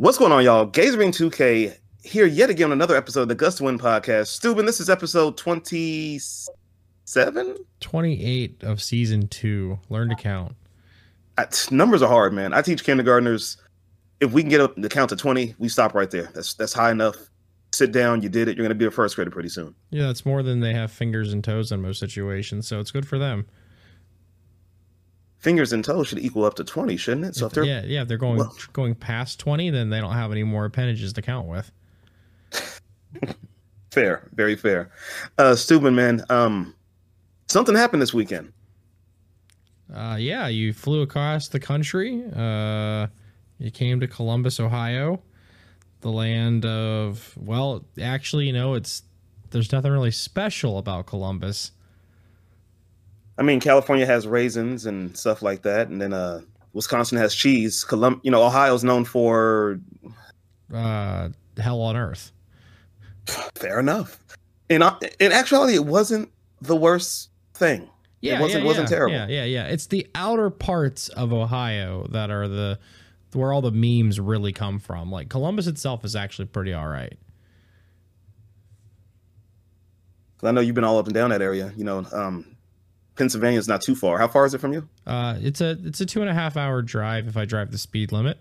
What's going on, y'all? Gazerbeam 2K here yet again on another episode of the Gust of Wind podcast. Steuben, this is episode 27? 28 of season two. Learn to count. I, numbers are hard, man. I teach kindergartners. If we can get up the count to 20, we stop right there. That's that's high enough. Sit down, you did it. You're going to be a first grader pretty soon. Yeah, that's more than they have fingers and toes in most situations, so it's good for them. Fingers and toes should equal up to 20, shouldn't it? So if, if they're yeah, yeah, if they're going well, going past 20, then they don't have any more appendages to count with. fair, very fair. Uh Steuben, man, um something happened this weekend. Uh yeah, you flew across the country. Uh you came to Columbus, Ohio, the land of well, actually, you know, it's there's nothing really special about Columbus. I mean, California has raisins and stuff like that, and then uh, Wisconsin has cheese. Colum- you know, Ohio's known for uh, hell on earth. Fair enough. In uh, in actuality, it wasn't the worst thing. Yeah, it wasn't yeah, wasn't yeah, terrible. Yeah, yeah, yeah. It's the outer parts of Ohio that are the where all the memes really come from. Like Columbus itself is actually pretty all right. I know you've been all up and down that area. You know, um, Pennsylvania is not too far. How far is it from you? Uh, it's a it's a two and a half hour drive if I drive the speed limit.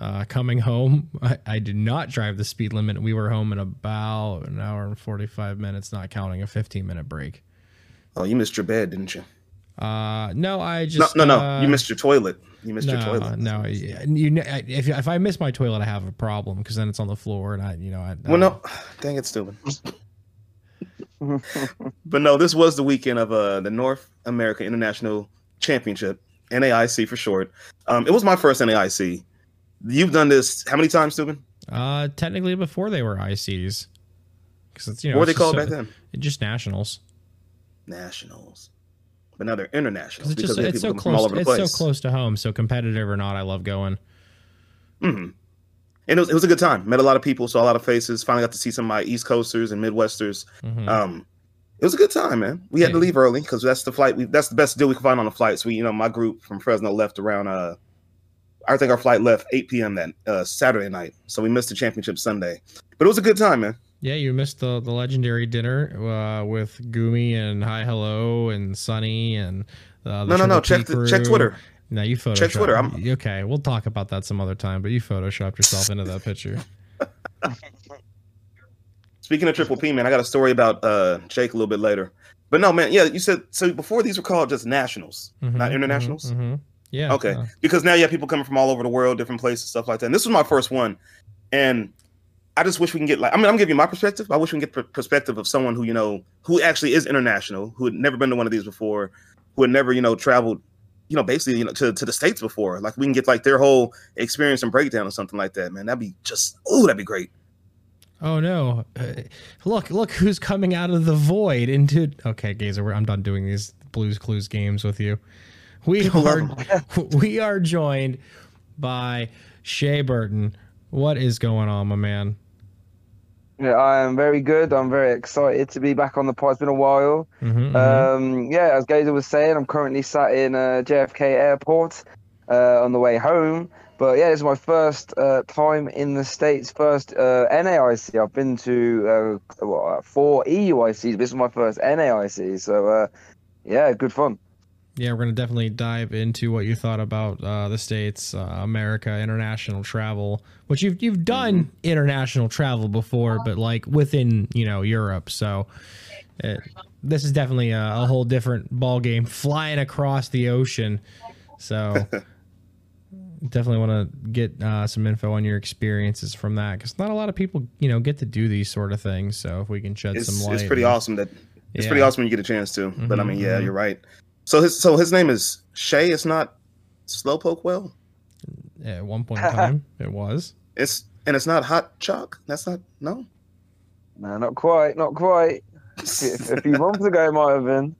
Uh, coming home, I, I, did not drive the speed limit. We were home in about an hour and forty five minutes, not counting a fifteen minute break. Oh, you missed your bed, didn't you? Uh, no, I just no, no, no. Uh, you missed your toilet. You missed no, your toilet. No, you if if I miss my toilet, I have a problem because then it's on the floor, and I, you know, I. Well, no, dang it, Steuben. But no, this was the weekend of uh, the North America International Championship, NAIC for short. Um, it was my first NAIC. You've done this how many times, Steuben? Uh, technically before they were ICs, because it's you know what were they called so, back then? Just nationals. Nationals, but now they're international it's because just, it's so close. It's so close to home. So competitive or not, I love going. Mm-hmm. And it was, it was a good time. Met a lot of people, saw a lot of faces. Finally got to see some of my East Coasters and Midwesters. Mm-hmm. Um, it was a good time, man. We had yeah. to leave early because that's the flight. We, that's the best deal we could find on the flight. So we, you know, my group from Fresno left around. Uh, I think our flight left 8 p.m. that uh, Saturday night, so we missed the championship Sunday. But it was a good time, man. Yeah, you missed the the legendary dinner uh, with Gumi and Hi Hello and Sunny and uh, no, no, no. Check the, check Twitter. No, you photoshopped. Check Twitter. I'm... Okay, we'll talk about that some other time. But you photoshopped yourself into that picture. Speaking of Triple P, man, I got a story about uh, Jake a little bit later. But no, man, yeah, you said so before these were called just nationals, mm-hmm, not internationals. Mm-hmm, mm-hmm. Yeah. Okay. Uh, because now you have people coming from all over the world, different places, stuff like that. And this was my first one, and I just wish we can get like I mean I'm giving you my perspective. I wish we can get pr- perspective of someone who you know who actually is international, who had never been to one of these before, who had never you know traveled, you know basically you know to, to the states before. Like we can get like their whole experience and breakdown or something like that. Man, that'd be just oh that'd be great. Oh no! Uh, look, look who's coming out of the void into. Okay, Gazer, I'm done doing these Blues Clues games with you. We are we are joined by Shai Burton. What is going on, my man? Yeah, I am very good. I'm very excited to be back on the pod. It's been a while. Mm-hmm, um, yeah, as Gazer was saying, I'm currently sat in uh, JFK Airport uh, on the way home. But yeah, this is my first uh, time in the States, first uh, NAIC. I've been to uh, what, four EUICs. This is my first NAIC. So uh, yeah, good fun. Yeah, we're gonna definitely dive into what you thought about uh, the states, uh, America, international travel, which you've you've done mm-hmm. international travel before, but like within you know Europe. So it, this is definitely a, a, whole different ball game, flying across the ocean. So definitely want to get uh, some info on your experiences from that because not a lot of people you know get to do these sort of things. So if we can shed it's, some light, it's pretty and, awesome that it's yeah. pretty awesome when you get a chance to. Mm-hmm, but I mean, yeah, mm-hmm. you're right. So his so his name is Shai. It's not Slowpoke Well. Yeah, at one point in time, it was. It's and it's not hot chalk. That's not no. No, not quite, not quite. a few months ago, it might have been.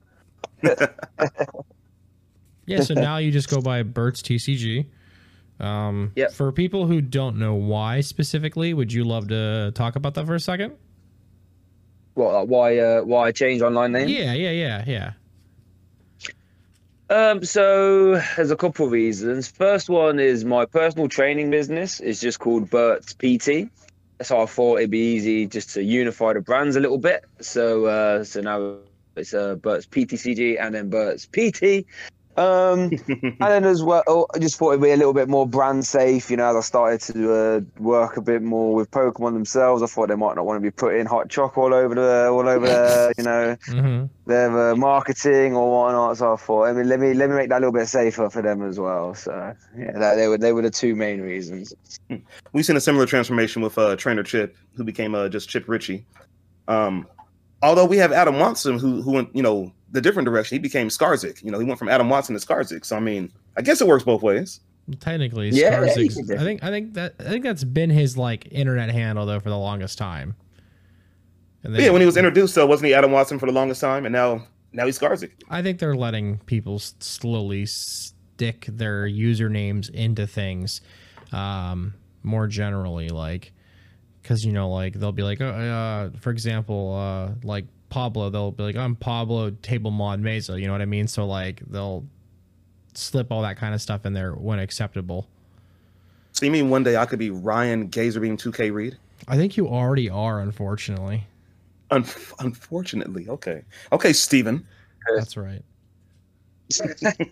yeah, so now you just go by Burts TCG. Um, yep. For people who don't know why specifically, would you love to talk about that for a second? What? Like why? Uh, why I changed online name? Yeah, yeah, yeah, yeah. Um, so there's a couple of reasons. First one is my personal training business is just called Burts PT. So I thought it'd be easy just to unify the brands a little bit. So uh, so now it's uh, Burts PTCG and then Bert's PT. Um, and then as well, I just thought it'd be a little bit more brand safe. You know, as I started to uh, work a bit more with Pokemon themselves, I thought they might not want to be putting hot chocolate all over the all over the you know mm-hmm. their uh, marketing or whatnot. So I thought, I mean, let me let me make that a little bit safer for them as well. So yeah, that, they were they were the two main reasons. We've seen a similar transformation with uh, Trainer Chip, who became uh, just Chip Ritchie. Um, although we have Adam Watson, who who went you know the different direction. He became Skarzik. You know, he went from Adam Watson to Skarzik. So I mean, I guess it works both ways. Technically, yeah, Skarzik. I think I think that I think that's been his like internet handle though for the longest time. Then, yeah, when he was introduced, though, wasn't he Adam Watson for the longest time, and now now he's Skarzik. I think they're letting people slowly stick their usernames into things, um, more generally, like because you know, like they'll be like, uh, uh, for example, uh, like Pablo, they'll be like, I'm Pablo Table Mod Mesa. You know what I mean? So like they'll slip all that kind of stuff in there when acceptable. So you mean one day I could be Ryan Gazerbeam 2K Reed? I think you already are, unfortunately. Un- unfortunately, okay, okay, Steven. That's right.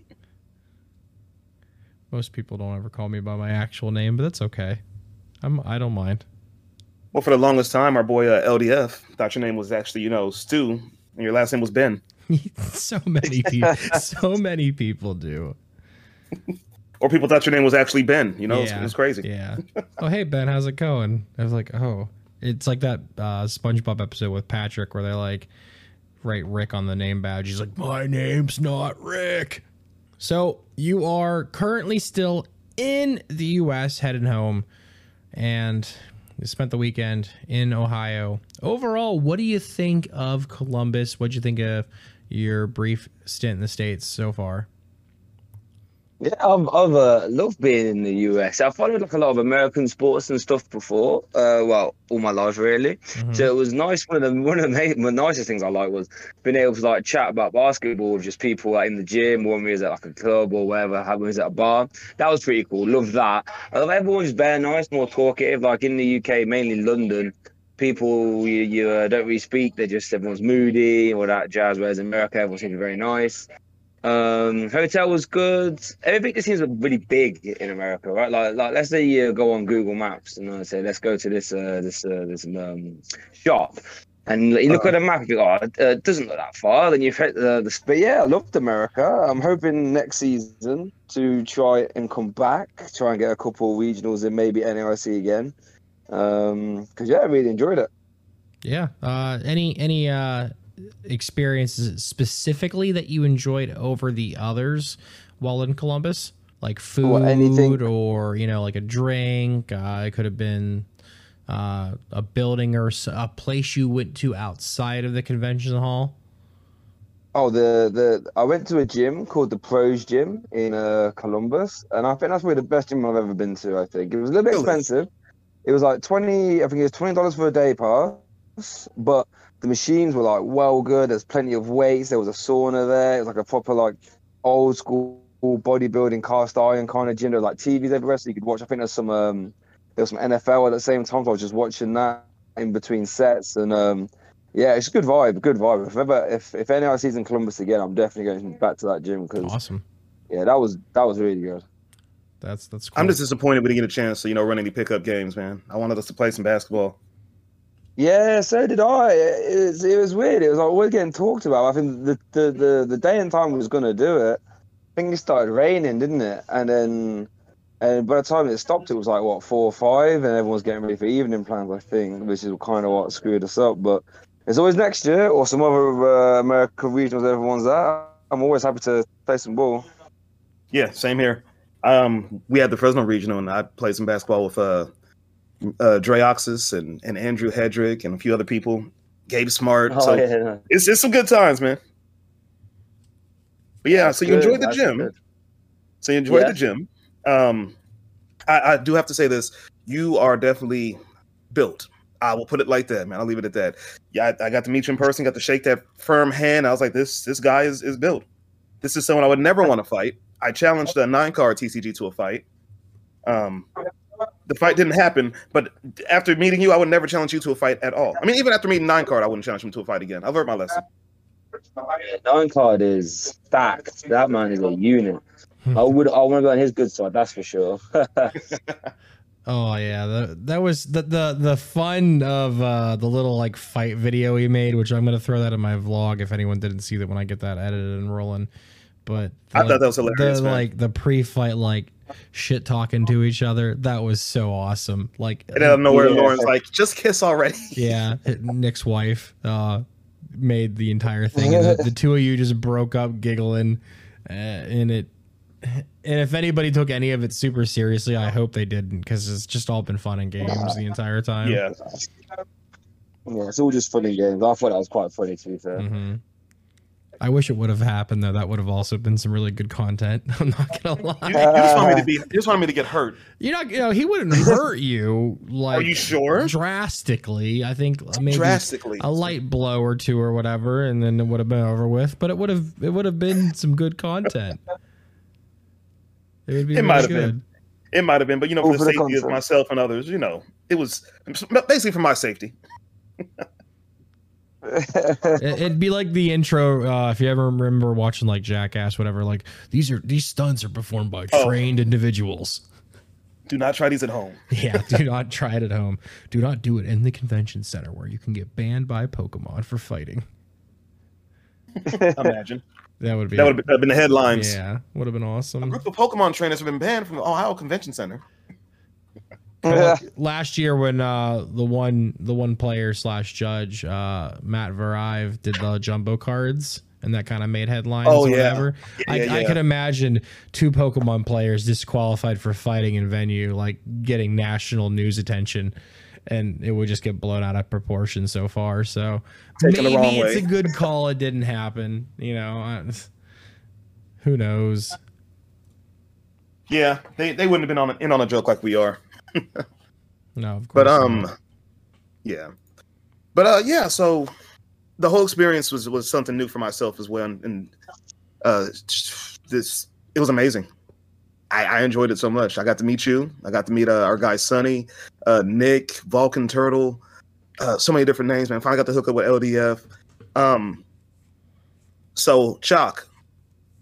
Most people don't ever call me by my actual name, but that's okay. I'm I don't mind. Well, for the longest time, our boy uh, LDF thought your name was actually, you know, Stu, and your last name was Ben. so many people, so many people do. or people thought your name was actually Ben. You know, yeah, it's, it's, crazy. Yeah. Oh, hey Ben, how's it going? I was like, oh, it's like that uh, SpongeBob episode with Patrick where they like write Rick on the name badge. He's like, my name's not Rick. So you are currently still in the U.S. heading home, and spent the weekend in Ohio. Overall, what do you think of Columbus? What do you think of your brief stint in the States so far? Yeah, I've, I've uh, loved being in the US. I followed like a lot of American sports and stuff before. Uh, well, all my life really. Mm-hmm. So it was nice. One of the one of the, the nicest things I like was being able to like chat about basketball with just people like in the gym, or when we was at like a club or wherever, when we was at a bar. That was pretty cool. Love that. I love everyone's very nice, more talkative. Like in the UK, mainly London people you, you uh, don't really speak. They're just everyone's moody or that jazz. Whereas in America, everyone seems very nice. Um, hotel was good. Everything just seems really big in America, right? Like, like let's say you go on Google Maps and I say, let's go to this uh, this uh, this um, shop, and you look uh, at the map, you go, oh, it doesn't look that far. Then you've hit the, the but yeah, I loved America. I'm hoping next season to try and come back, try and get a couple regionals and maybe NAIC again. Um, because yeah, I really enjoyed it. Yeah. Uh, any any uh experiences specifically that you enjoyed over the others while in Columbus? Like food well, anything. or, you know, like a drink. Uh, it could have been uh, a building or a place you went to outside of the convention hall. Oh, the the I went to a gym called the Pros Gym in uh, Columbus, and I think that's probably the best gym I've ever been to. I think it was a little bit expensive. It was like twenty. I think it was twenty dollars for a day pass, but the machines were like well good. There's plenty of weights. There was a sauna there. It was like a proper like old school bodybuilding cast iron kind of gym. There were like TVs everywhere, so you could watch. I think there's some um, there was some NFL at the same time. So I was just watching that in between sets, and um, yeah, it's a good vibe. Good vibe. If ever if if any season in Columbus again, I'm definitely going back to that gym because awesome. Yeah, that was that was really good. That's that's. Cool. I'm just disappointed we didn't get a chance to you know run any pickup games, man. I wanted us to play some basketball. Yeah, so did I. It was, it was weird. It was like we're getting talked about. I think the the the, the day and time was gonna do it. I think it started raining, didn't it? And then, and by the time it stopped, it was like what four or five, and everyone's getting ready for evening plans. I think, which is kind of what screwed us up. But it's always next year or some other uh, American regionals everyone's at. I'm always happy to play some ball. Yeah, same here. Um, we had the Fresno regional, and I played some basketball with uh uh, Dreoxys and and Andrew Hedrick and a few other people. Gabe Smart. Oh, so yeah. it's it's some good times, man. But yeah, That's so you good, enjoyed the that's gym. good. So you enjoyed Yeah. the gym. Um, I, I do have to say this: you are definitely built. I will put it like that, man. I'll leave it at that. Yeah, I, I got to meet you in person. Got to shake that firm hand. I was like, this this guy is is built. This is someone I would never want to fight. I challenged a nine card TCG to a fight. Um, the fight didn't happen, but after meeting you, I would never challenge you to a fight at all. I mean, even after meeting nine card, I wouldn't challenge him to a fight again. I've learned my lesson. Nine card is stacked. That man is a unit. I would. I want to be on his good side. That's for sure. Oh yeah, the, that was the the the fun of uh, the little like fight video he made, which I'm gonna throw that in my vlog if anyone didn't see that when I get that edited and rolling. But I thought that was hilarious, The man. like the pre-fight like shit talking to each other that was so awesome. Like And out of nowhere, Yeah. Lauren's like, just kiss already. yeah, Nick's wife uh, made the entire thing, and the, the two of you just broke up giggling, uh, and it. And if anybody took any of it super seriously, I hope they didn't, because it's just all been fun and games the entire time. Yeah. yeah, it's all just fun and games. I thought that was quite funny to be fair. hmm I wish it would have happened though. That would have also been some really good content. I'm not gonna lie. you just want me to be. You just wanted me to get hurt. You're not. You know, he wouldn't hurt you like. Are you sure? Drastically, I think uh, maybe Drastically. a light blow or two or whatever, and then it would have been over with. But it would have. It would have been some good content. It would be It really might have been. It might have been, but you know, for Over the the safety of myself and others, you know, it was basically for my safety. It- It'd be like the intro. Uh, if you ever remember watching like Jackass, whatever. Like these are these stunts are performed by Oh. trained individuals. Do not try these at home. Yeah, do not try it at home. Do not do it in the convention center where you can get banned by Pokemon for fighting. Imagine That would be that would have been, the headlines. yeah, would have been awesome. A group of Pokemon trainers have been banned from the Ohio Convention Center. Like, last year when uh, the one the one player slash judge uh, Matt Verive did the jumbo cards and that kind of made headlines Oh, or yeah. whatever. Yeah, I, yeah, I could imagine two Pokemon players disqualified for fighting in venue, like getting national news attention. And it would just get blown out of proportion so far. So Taken the maybe it's way. a good call. It didn't happen. You know, I, who knows? Yeah, they, they wouldn't have been on in on a joke like we are. No, of course. But um, not. yeah, but uh, yeah. So the whole experience was was something new for myself as well, and, and uh, this it was amazing. I, I enjoyed it so much. I got to meet you. I got to meet uh, our guy Sonny, uh, Nick, Vulcan Turtle, uh, so many different names, man. Finally got to hook up with LDF. Um, so Chalk,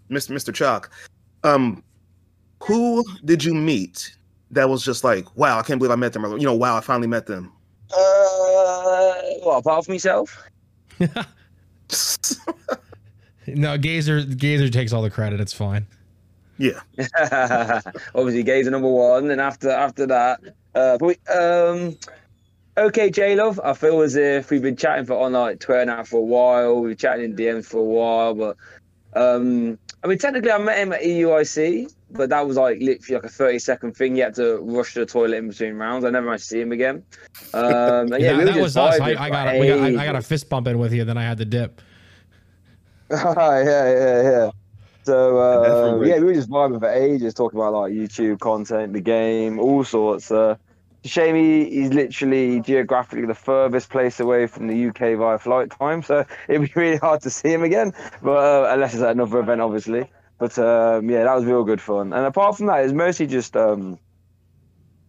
Mr. Mr. Chalk, um, who did you meet that was just like, wow, I can't believe I met them, or you know, wow, I finally met them. Uh, what apart from myself? no, Gazer Gazer takes all the credit. It's fine. yeah, Obviously, Gazer number one, and after after that, uh, but we, um, okay, J Love. I feel as if we've been chatting for on like Twitter now for a while. We've been chatting in DMs for a while, but um, I mean, technically, I met him at EUIC, but that was like literally like a thirty second thing. You had to rush to the toilet in between rounds. I never managed to see him again. Um, and yeah, that, we that was us. I, I got a, we got, I, I got a fist bump in with you. Then I had to dip. yeah, yeah, yeah. So uh, yeah, we were just vibing for ages, talking about like YouTube content, the game, all sorts. Uh, it's a shame he, he's literally geographically the furthest place away from the UK via flight time, so it'd be really hard to see him again. But uh, unless it's at another event, obviously. But um, yeah, that was real good fun. And apart from that, it's mostly just um,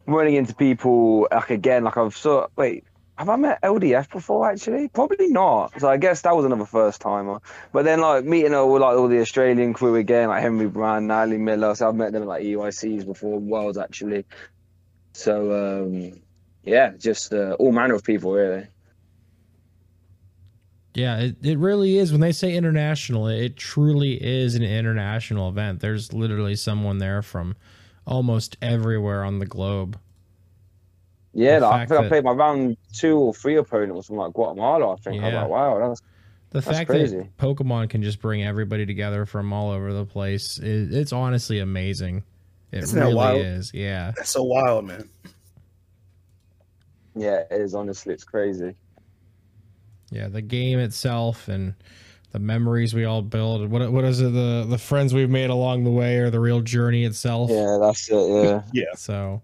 running into people. Like again, like I've sort. Wait, have I met LDF before? Actually, probably not. So I guess that was another first timer. But then like meeting all like all the Australian crew again, like Henry Brand, Natalie Miller. So I've met them at like EUICs before, Worlds actually. So um, yeah, just uh, all manner of people really. Yeah, it, it really is. When they say international, it truly is an international event. There's literally someone there from almost everywhere on the globe. Yeah, The like, I fact think I played my round two or three opponents from like Guatemala. I think. I was Yeah. like, wow, that's The That's fact crazy. that Pokemon can just bring everybody together from all over the place, it, it's honestly amazing. It Isn't that really wild? is. Yeah. that's so wild, man. Yeah, it is. Honestly, it's crazy. Yeah, the game itself and the memories we all build. What what is it? The the friends we've made along the way, or the real journey itself. Yeah, that's it. Yeah, Yeah. So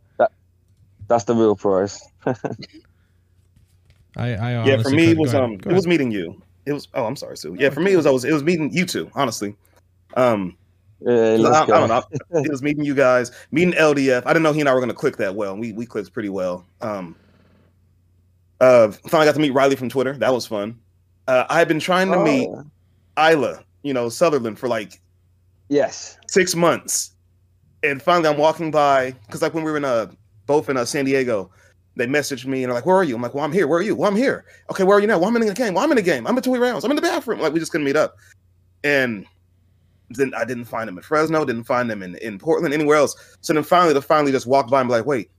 that's the real prize. I, I Yeah, for me it was ahead, um it was meeting you. It was oh I'm sorry, Sue. Yeah, for me it was always it was meeting you two, honestly. Um Yeah, I, I don't know. It was meeting you guys, meeting LDF. I didn't know he and I were gonna click that well. We we clicked pretty well. Um uh finally got to meet Riley from Twitter. That was fun. Uh I had been trying to meet Oh, Isla, you know, Sutherland for like yes. six months. And finally, I'm walking by because, like, when we were in uh, both in uh, San Diego, they messaged me and they're like, "Where are you?" I'm like, "Well, I'm here. Where are you?" "Well, I'm here." "Okay, where are you now?" "Well, I'm in the game." "Well, I'm in the game. I'm between rounds. I'm in the bathroom." Like, we just couldn't meet up. And then I didn't find them in Fresno. Didn't find them in, in Portland, anywhere else. So then finally, they finally just walked by and be like, "Wait,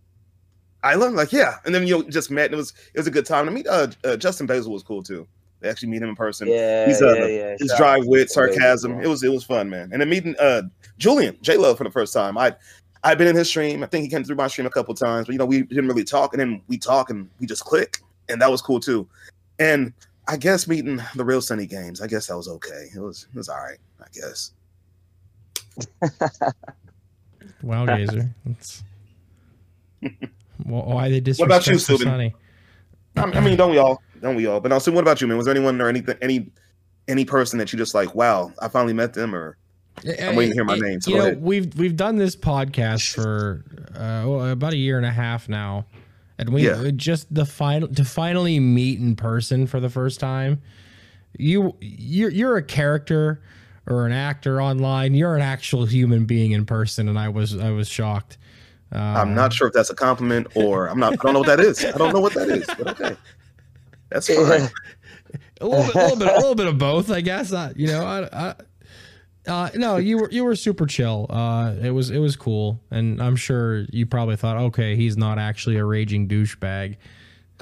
Isla?" Like, yeah. And then you know, just met. And it was it was a good time to meet. Uh, uh Justin Basil was cool too. They actually meet him in person Yeah, He's, uh, yeah, yeah. his Shout dry wit, sarcasm. yeah. It was it was fun, man. And then meeting uh Julian J Love for the first time. I I'd been in his stream. I think he came through my stream a couple times, but you know we didn't really talk, and then we talk and we just click, and that was cool too. And I guess meeting the real Sunny Games, I guess that was okay. It was it was all right, I guess. Wow, Gazer. It's... well, why they What about you, disrespect Subin? Sonny? I I mean, don't we all? Don't we all? But also, what about you, man? Was there anyone or anything, any any person that you just like? Wow, I finally met them, or I'm waiting to hear my It- name, so you know, ahead. we've we've done this podcast for uh, well, about a year and a half now, and we Yeah. just the final to finally meet in person for the first time. You you're you're a character or an actor online. You're an actual human being in person, and I was I was shocked. Uh, I'm not sure if that's a compliment or I'm not. I don't know what that is. I don't know what that is, but okay, that's fine. a little bit, a little bit, a little bit of both, I guess. Uh, you know, I, I, uh, no, you were you were super chill. Uh, it was it was cool, and I'm sure you probably thought, okay, he's not actually a raging douchebag.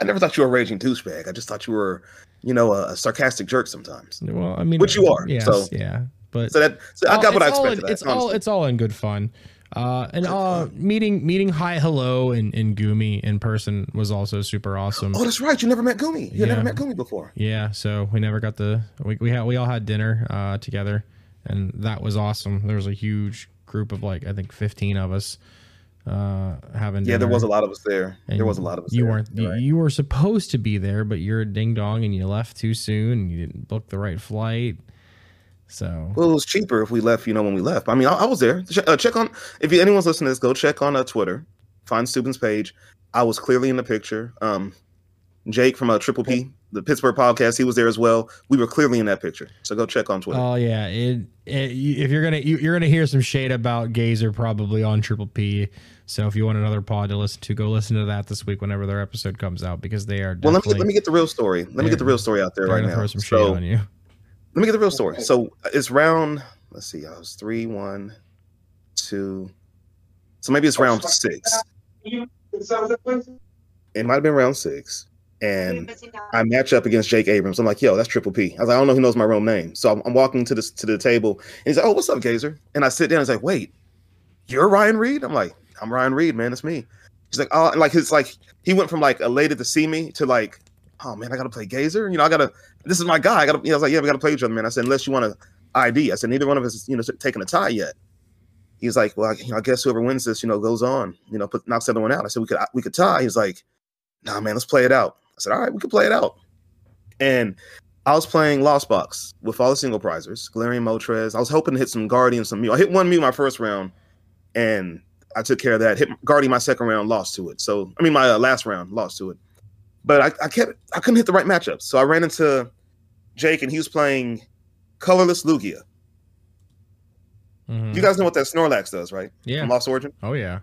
I never thought you were a raging douchebag. I just thought you were, you know, a, a sarcastic jerk sometimes. Well, I mean, Which you are, Yes, so- yeah, but So that so I got what I expected. in- it's all it's all in good fun. Uh, and uh, meeting meeting hi hello and, and Gumi in person was also super awesome. oh, that's right. You never met Gumi. You Yeah. never met Gumi before. Yeah, so we never got the we we had we all had dinner uh together and that was awesome. There was a huge group of like I think 15 of us uh having Yeah, there was a lot of us there. And there was a lot of us. You there. weren't you, right. you were supposed to be there, but you're a ding dong and you left too soon and you didn't book the right flight. So Well, it was cheaper if we left. You know, when we left. I mean, I, I was there. Check, uh, check on if anyone's listening to this. Go check on uh, Twitter. Find Steuben's page. I was clearly in the picture. Um, Jake from uh, Triple P, the Pittsburgh podcast, he was there as well. We were clearly in that picture. So go check on Twitter. Oh yeah, it, it if you're gonna you, you're gonna hear some shade about Gazer probably on Triple P. So if you want another pod to listen to, go listen to that this week whenever their episode comes out because they are well, let me let me get the real story. Let me get the real story out there right now. throw some shade So on you. Let me get the real story. So uh, it's round. Let's see. I was three, one, two. So maybe it's round six. It might have been round six, and I match up against Jake Abrams. I'm like, yo, that's Triple P. I was like, I don't know who knows my real name. So I'm, I'm walking to the to the table, and he's like, oh, what's up, Gazer? And I sit down. And he's like, wait, you're Ryan Reed? I'm like, I'm Ryan Reed, man. It's me. He's like, oh, and like it's like he went from like elated to see me to like, oh man, I gotta play Gazer. You know, I gotta. This is my guy. I gotta. You know, I was like, yeah, we gotta play each other, man. I said, unless you want to ID. I said, neither one of us is you know taking a tie yet. He's like, well, I, you know, I guess whoever wins this, you know, goes on. You know, put knocks the other one out. I said, we could we could tie. He's like, nah, man, let's play it out. I said, all right, we can play it out. And I was playing Lost Box with all the single prizers, Galarian Moltres. I was hoping to hit some Guardian, some Mew. I hit one Mew my first round, and I took care of that. Hit Guardian my second round, lost to it. So I mean my uh, last round, lost to it. But I, I kept I couldn't hit the right matchup. So I ran into Jake, and he was playing colorless Lugia. Mhm. You guys know what that Snorlax does, right? yeah. From Lost Origin. Oh yeah.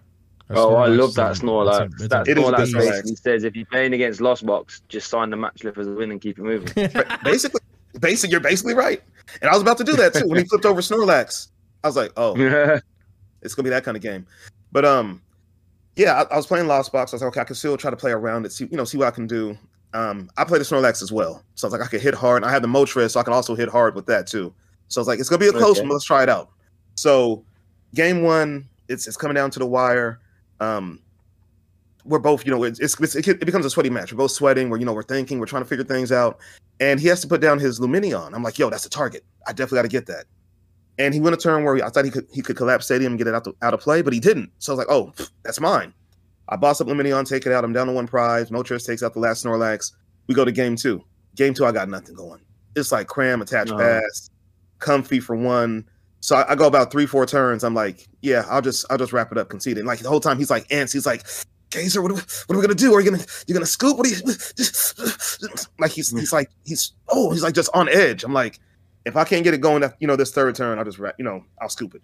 A Oh, I love that Snorlax. it's a- it's that It is Snorlax good Snorlax. basically says if you're playing against Lost Box, just sign the match slip as a win and keep it moving. a- Basically, basic. You're basically right. And I was about to do that too when he flipped over Snorlax. I was like, oh, it's gonna be that kind of game. But um, yeah, I, I was playing Lost Box. I was like, okay, I can still try to play around it, see you know, see what I can do. Um, I played the Snorlax as well, so I was like, I could hit hard. And I had the Moltres, so I can also hit hard with that too. So I was like, it's gonna be a close Okay. one. Let's try it out. So game one, it's it's coming down to the wire. Um, we're both, you know, it's, it's, it becomes a sweaty match. We're both sweating. We're, you know, we're thinking, we're trying to figure things out. And he has to put down his Lumineon. I'm like, yo, that's a target. I definitely got to get that. And he went a turn where I thought he could he could collapse Stadium and get it out, to, out of play, but he didn't. So I was like, oh, that's mine. I boss up Lumineon, take it out. I'm down to one prize. Moltres takes out the last Snorlax. We go to game two. Game two, I got nothing going. It's like cram, attach, no. Uh-huh. pass, Comfey for one. So I, I, go about three, four turns. I'm like, yeah, I'll just I'll just wrap it up, concede. And like the whole time he's like ants. He's like, Gazer, what are we, what are we gonna do? Are you gonna you gonna scoop? What are you Just, like? He's he's like he's oh he's like just on edge. I'm like, if I can't get it going, you know, this third turn, I'll just you know I'll scoop it.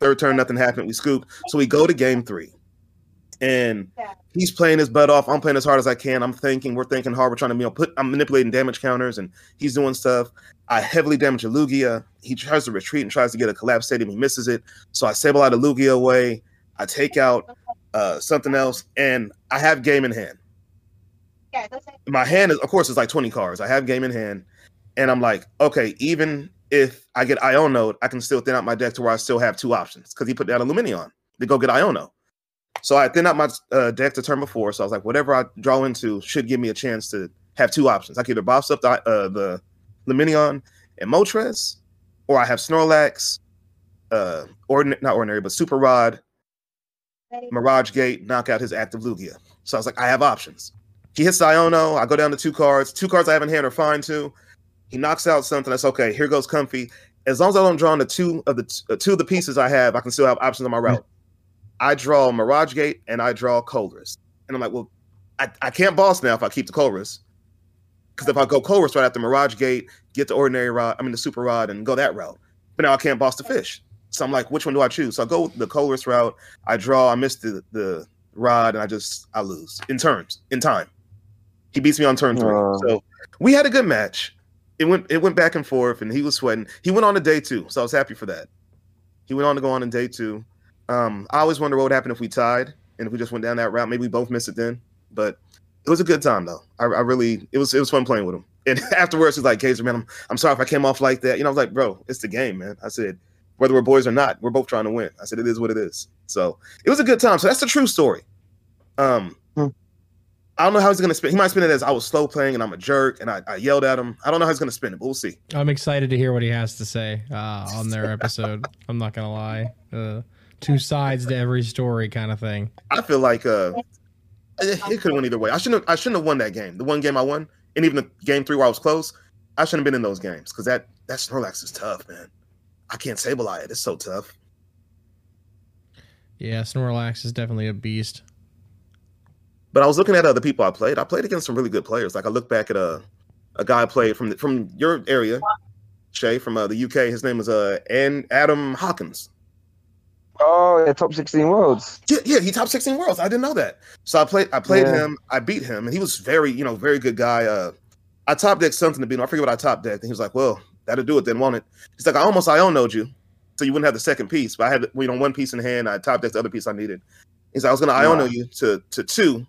Third turn, nothing happened. We scoop. So we go to game three and he's playing his butt off. I'm playing as hard as I can. I'm thinking, we're thinking hard. We're trying to you know put. I'm manipulating damage counters, and he's doing stuff. I heavily damage a Lugia. He tries to retreat and tries to get a collapse stadium. He misses it. So I sable out a Lugia away. I take out uh, something else, and I have game in hand. My hand is, of course, it's like 20 cards. I have game in hand, and I'm like, okay, even if I get Iono, I can still thin out my deck to where I still have two options because he put down a Lumineon to go get Iono. So I thin out my uh, deck to turn before. So I was like, whatever I draw into should give me a chance to have two options. I can either boss up the, uh, the Lumineon and Moltres, or I have Snorlax, uh, ordin- not ordinary, but Super Rod, Mirage Gate, knock out his active Lugia. So I was like, I have options. He hits Iono. I go down to two cards. Two cards I have in hand are fine too. He knocks out something. That's okay. Here goes Comfey. As long as I don't draw on the two of the uh, two of the pieces I have, I can still have options on my route. I draw Mirage Gate and I draw Colress. And I'm like, well, I, I can't boss now if I keep the Colress. Because if I go Colress right after Mirage Gate, get the ordinary rod, I mean the super rod, and go that route. But now I can't boss the fish. So I'm like, which one do I choose? So I go the Colress route. I draw, I miss the, the rod, and I just I lose in turns, in time. He beats me on turn three. Uh, so we had a good match. It went it went back and forth, and he was sweating. He went on to day two, so I was happy for that. He went on to go on in day two. Um, I always wonder what would happen if we tied and if we just went down that route. Maybe we both missed it then, but it was a good time though. I, I really, it was, it was fun playing with him. And afterwards, he's like, "Gazer, man, I'm, I'm sorry if I came off like that." You know, I was like, "Bro, it's the game, man." I said, "Whether we're boys or not, we're both trying to win." I said, "It is what it is." So it was a good time. So that's the true story. Um. I don't know how he's gonna spin. He might spin it as I was slow playing and I'm a jerk and I, I yelled at him. I don't know how he's gonna spin it, but we'll see. I'm excited to hear what he has to say uh, on their episode. I'm not gonna lie. Uh, two sides to every story kind of thing. I feel like uh it could have went either way. I shouldn't have, I shouldn't have won that game. The one game I won, and even the game three where I was close, I shouldn't have been in those games because that that Snorlax is tough, man. I can't Sableye it. It's so tough. Yeah, Snorlax is definitely a beast. But I was looking at other people I played. I played against some really good players. Like I look back at a a guy I played from the, from your area, Shai from uh, the UK. His name was uh and Adam Hawkins. Oh, yeah, top sixteen worlds. Yeah, yeah, he top sixteen worlds. I didn't know that. So I played, I played yeah. him. I beat him, and he was very, you know, very good guy. Uh, I top decked something to beat him. I forget what I top decked, and he was like, "Well, that'll do it." Then won't it? He's like, "I almost I knowed you, so you wouldn't have the second piece, but I had you know one piece in hand. I top decked the other piece I needed." He's like, "I was gonna. Iono you to to two,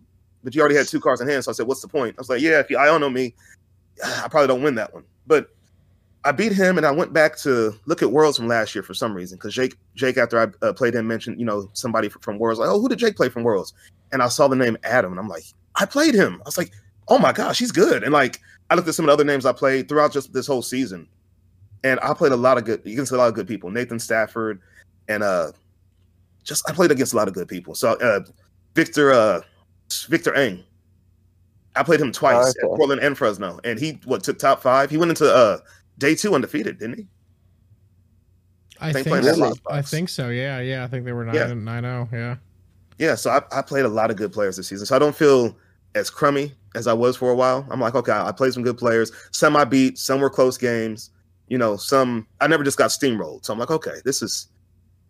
but you already had two cards in hand." So I said, "What's the point?" I was like, "Yeah, if you Iono me, I probably don't win that one." But I beat him, and I went back to look at Worlds from last year for some reason because Jake, Jake, after I uh, played him, mentioned you know somebody from Worlds. Like, oh, who did Jake play from Worlds? And I saw the name Adam, and I'm like, I played him. I was like, oh my gosh, he's good. And like, I looked at some of the other names I played throughout just this whole season, and I played a lot of good. You can see a lot of good people. Nathan Stafford, and uh, just I played against a lot of good people. So uh, Victor, uh, Victor Eng. I played him twice oh, okay. at Portland and Fresno, and he what took top five. He went into uh day two undefeated, didn't he? I think, think so. I think so. Yeah, yeah. I think they were nine yeah. nine zero. Oh, yeah. Yeah. So I, I played a lot of good players this season. So I don't feel as crummy as I was for a while. I'm like, okay, I played some good players. Some I beat. Some were close games. You know, some I never just got steamrolled. So I'm like, okay, this is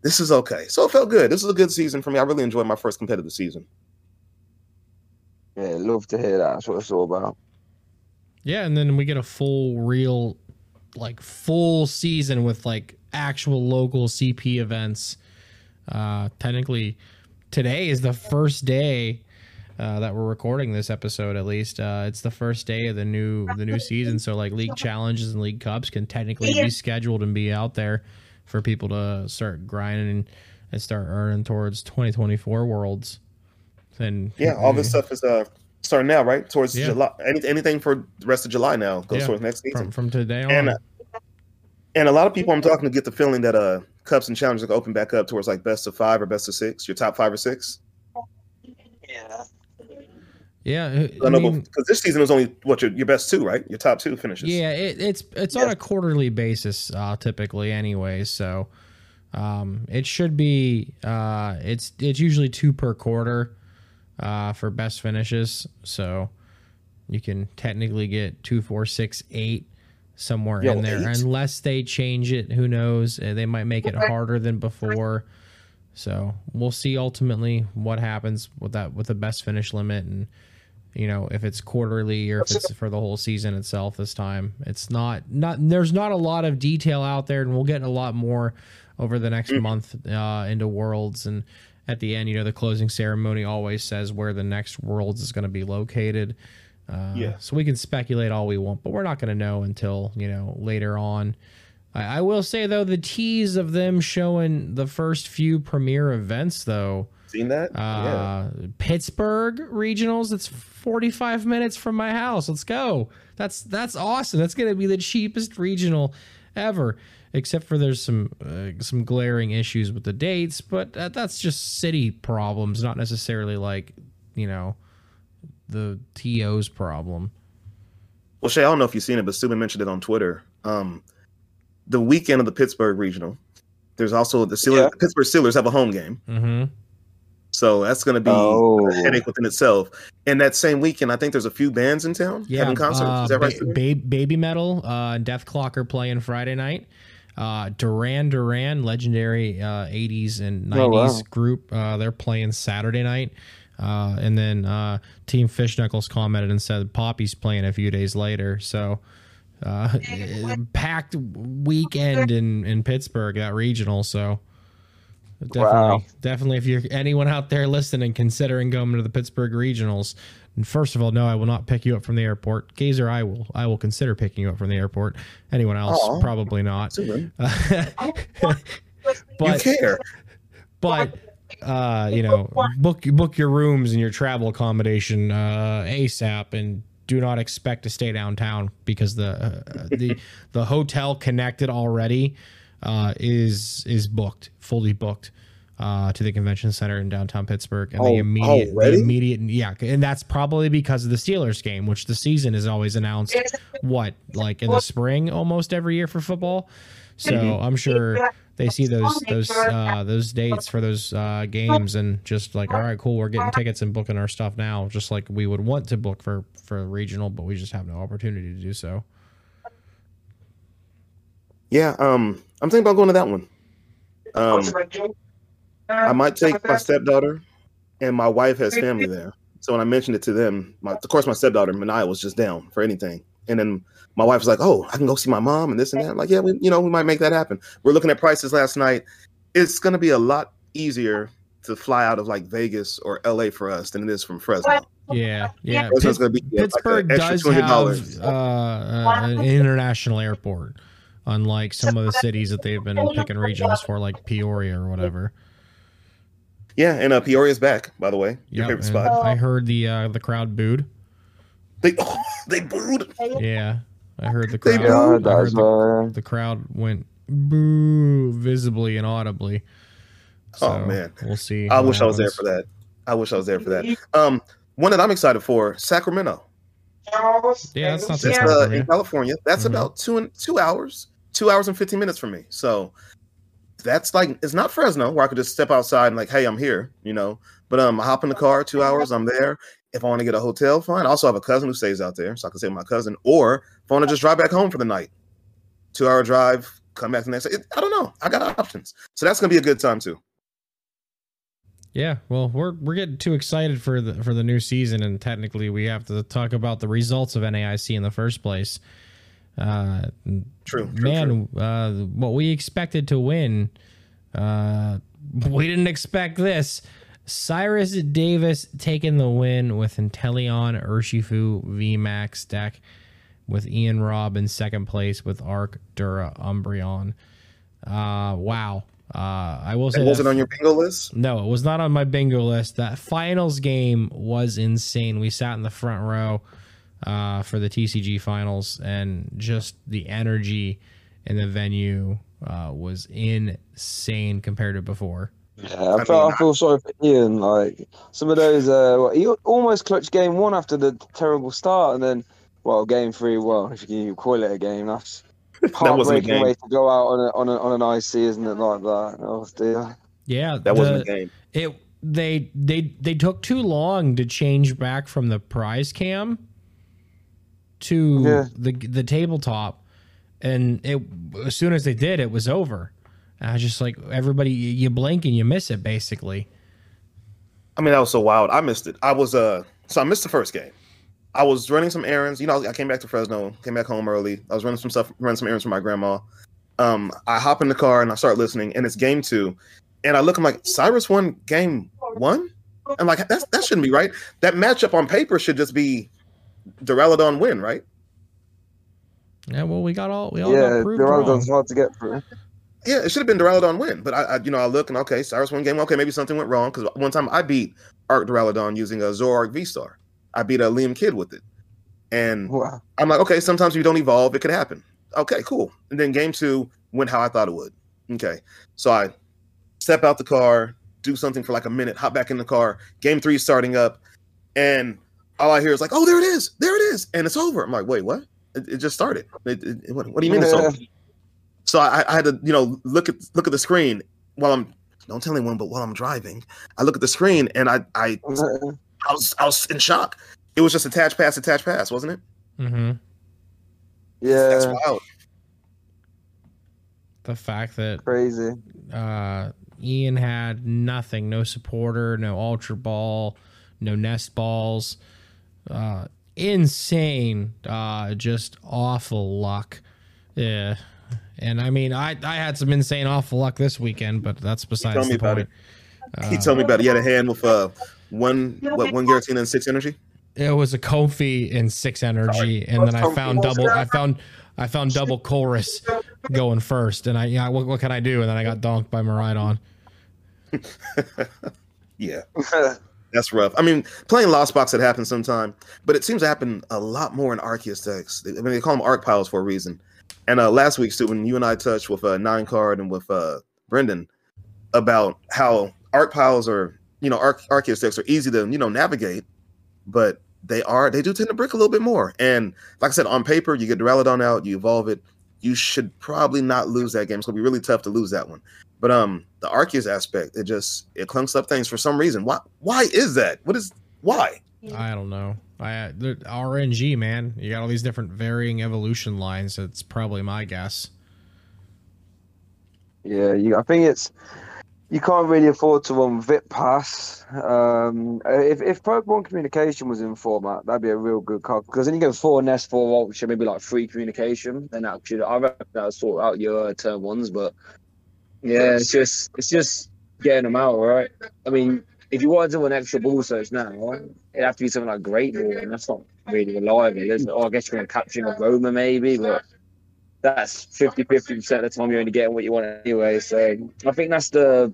this is okay. So it felt good. This is a good season for me. I really enjoyed my first competitive season. Yeah, love to hear that. That's what it's all about. Yeah, and then we get a full, real like full season with like actual local CP events. Uh, technically, today is the first day uh, that we're recording this episode. At least uh, it's the first day of the new the new season. So like league challenges and league cups can technically be scheduled and be out there for people to start grinding and start earning towards 2024 worlds. And yeah, all this stuff is uh starting now, right? Towards Yeah. July. Any, anything for the rest of July now goes Yeah. towards next season. from from today on. and uh, and a lot of people I'm talking to get the feeling that uh cups and challenges are open back up towards like best of five or best of six, your top five or six. Yeah. yeah, I I mean, because this season was only what your, your best two, right? Your top two finishes. Yeah, it, it's it's on a quarterly basis, uh, typically, anyway. So, um, it should be uh, it's it's usually two per quarter, uh, for best finishes. So, you can technically get two, four, six, eight somewhere Yo, in there, eight? unless they change it. Who knows? Uh, They might make it harder than before. So we'll see ultimately what happens with that with the best finish limit and you know if it's quarterly or if it's for the whole season itself this time it's not not there's not a lot of detail out there and we'll get a lot more over the next month uh, into worlds and at the end you know the closing ceremony always says where the next worlds is going to be located uh, Yeah. so we can speculate all we want but we're not going to know until you know later on I, I will say though the tease of them showing the first few premiere events though Seen that? yeah. uh, Pittsburgh regionals. It's 45 minutes from my house. Let's go. That's that's awesome. That's gonna be the cheapest regional ever. Except for there's some uh, some glaring issues with the dates, but that, that's just city problems, not necessarily like you know the TO's problem. Well, Shai, I don't know if you've seen it, but Subin mentioned it on Twitter. Um, the weekend of the Pittsburgh regional, there's also the Steelers. Yeah. the Pittsburgh Steelers have a home game, Mm-hmm. so that's going to be Oh. a headache within itself. And that same weekend, I think there's a few bands in town Yeah, having concerts. uh, Is that right? Ba- Subin? Ba- Babymetal uh, and Dethklok are playing Friday night. Uh, Duran Duran, legendary uh, 80s and 90s Oh, wow. group, uh, they're playing Saturday night. Uh, and then uh, Team Fish Knuckles commented and said Poppy's playing a few days later. So uh, packed weekend in, in Pittsburgh, that regional. So definitely, Wow. definitely, if you're anyone out there listening, considering going to the Pittsburgh regionals, and first of all, no, I will not pick you up from the airport. Gazer, I will. I will consider picking you up from the airport. Anyone else, Aw. probably not. But you care. but uh, you know, book book your rooms and your travel accommodation uh, ASAP, and do not expect to stay downtown because the uh, the the hotel connected already uh, is is booked, fully booked. Uh, to the convention center in downtown Pittsburgh, and the Oh, immediate, the immediate, yeah, and that's probably because of the Steelers game, which the season is always announced what like in the spring almost every year for football. So. I'm sure they see those those uh, those dates for those uh, games and just like, all right, cool, we're getting tickets and booking our stuff now, just like we would want to book for for regional, but we just have no opportunity to do so. Yeah, um, I'm thinking about going to that one. Um, I might take my stepdaughter, and my wife has family there. So when I mentioned it to them, my, of course, my stepdaughter Mania was just down for anything. And then my wife was like, "Oh, I can go see my mom and this and that." I'm like, "Yeah, we, you know, we might make that happen." We're looking at prices last night. It's going to be a lot easier to fly out of like Vegas or LA for us than it is from Fresno. Yeah, yeah. Fresno's Pitts- going to be like, Pittsburgh an extra does have uh, uh, an international airport, unlike some of the cities that they've been picking regionals for, like Peoria or whatever. Yeah, and uh, Peoria's back, by the way. Your Yep, favorite spot. I heard the uh, the crowd booed. They they booed. Yeah, I heard the They crowd. Yeah, I heard I heard the, the crowd went boo visibly and audibly. Oh, man. we'll see. I what wish I was there for that. I wish I was there for that. Um, one that I'm excited for, Sacramento. Yeah, that's not too far uh, in California. That's Mhm. about two and two hours, two hours and fifteen minutes from me. So that's like it's not Fresno where I could just step outside and like, hey, I'm here, you know. But um, I hop in the car, two hours, I'm there. If I want to get a hotel, fine. I also have a cousin who stays out there, so I can stay with my cousin. Or if I want to just drive back home for the night, two hour drive, come back the next. It, I don't know. I got options, so that's gonna be a good time too. Yeah, well, we're we're getting too excited for the for the new season, and technically we have to talk about the results of NAIC in the first place. Uh, True, true, man, Uh, what we expected to win, uh, we didn't expect this. Cyrus Davis taking the win with Inteleon Urshifu VMAX deck, with Ian Robb in second place with Arc Dura Umbreon. Uh, wow. Uh, I will say, was it on your bingo list? No, it was not on my bingo list. That finals game was insane. We sat in the front row uh, for the TCG finals, and just the energy in the venue uh, was insane compared to before. Yeah, I, I, feel, mean, I feel sorry for Ian. Like some of those, uh, well, he almost clutched game one after the terrible start, and then, well, game three. Well, if you can call it a game, that's heartbreaking way to go out on a, on a, on an IC, isn't it? Like that. Oh dear. Yeah, that the, wasn't a game. It they they they took too long to change back from the prize cam to yeah. the the tabletop, and it as soon as they did, it was over. And I was just like, everybody, you blink and you miss it, basically. I mean, that was so wild. I missed it. I was uh, so I missed the first game. I was running some errands. You know, I came back to Fresno, came back home early. I was running some stuff, running some errands for my grandma. Um, I hop in the car and I start listening, and it's game two. And I look, I'm like, Cyrus won game one? I'm like, that's, that shouldn't be right. That matchup on paper should just be Duraludon win, right? Yeah, well, we got all we all yeah, got proved Duraludon's hard to get through. Yeah, it should have been Duraludon win, but I, I, you know, I look and okay, Cyrus won game. Okay, maybe something went wrong because one time I beat Arc Duraludon using a Zoroark V Star. I beat a Liam Kid with it. And wow. I'm like, okay, sometimes if you don't evolve, it could happen. Okay, cool. And then game two went how I thought it would. Okay. So I step out the car, do something for like a minute, hop back in the car. Game three starting up. And all I hear is like, oh, there it is. There it is. And it's over. I'm like, wait, what? It, it just started. It, it, what, what, do you mean yeah. it's over? So I, I had to, you know, look at look at the screen while I'm don't tell anyone, but while I'm driving, I look at the screen and I I I was I was in shock. It was just attach pass, attach pass, wasn't it? Mm-hmm. Yeah. That's wild. The fact that crazy. Uh, Ian had nothing, no supporter, no ultra ball, no nest balls. Uh, insane. Uh, just awful luck. Yeah. And I mean, I, I had some insane awful luck this weekend, but that's besides the point. Uh, he told me about it. He had a hand with uh, one what one Giratina and six energy. It was a Comfey and six energy, Sorry. and then I found double. I found I found double Colress going first, and I yeah. What, what can I do? And then I got donked by Miraidon. yeah, that's rough. I mean, playing Lost Box it happens sometime, but it seems to happen a lot more in Arceus decks. I mean, they call them Arc Piles for a reason. And uh, last week, Stu, when you and I touched with uh, Nine Card and with uh, Brendan about how Arc Piles are you know, Ar- Arceus decks are easy to, you know, navigate, but they are they do tend to brick a little bit more. And like I said, on paper, you get Duraludon out, you evolve it, you should probably not lose that game. It's gonna be really tough to lose that one. But um the Arceus aspect, it just it clunks up things for some reason. Why why is that? What is why? I don't know. I RNG man, you got all these different varying evolution lines. That's probably my guess. Yeah, you, I think it's you can't really afford to run VIP Pass. Um, if if Pokemon Communication was in format, that'd be a real good card because then you get four Nest, four Ultra, maybe like free communication. Then actually, I reckon that sort out your uh, turn ones. But yeah, it's just it's just getting them out, right? I mean, if you wanted to do an extra ball search now, it'd have to be something like Great Ball, and that's not really reliable, is it? Or I guess you're going to Capturing Aroma maybe, but that's 50 50% of the time you're only getting what you want anyway. So I think that's the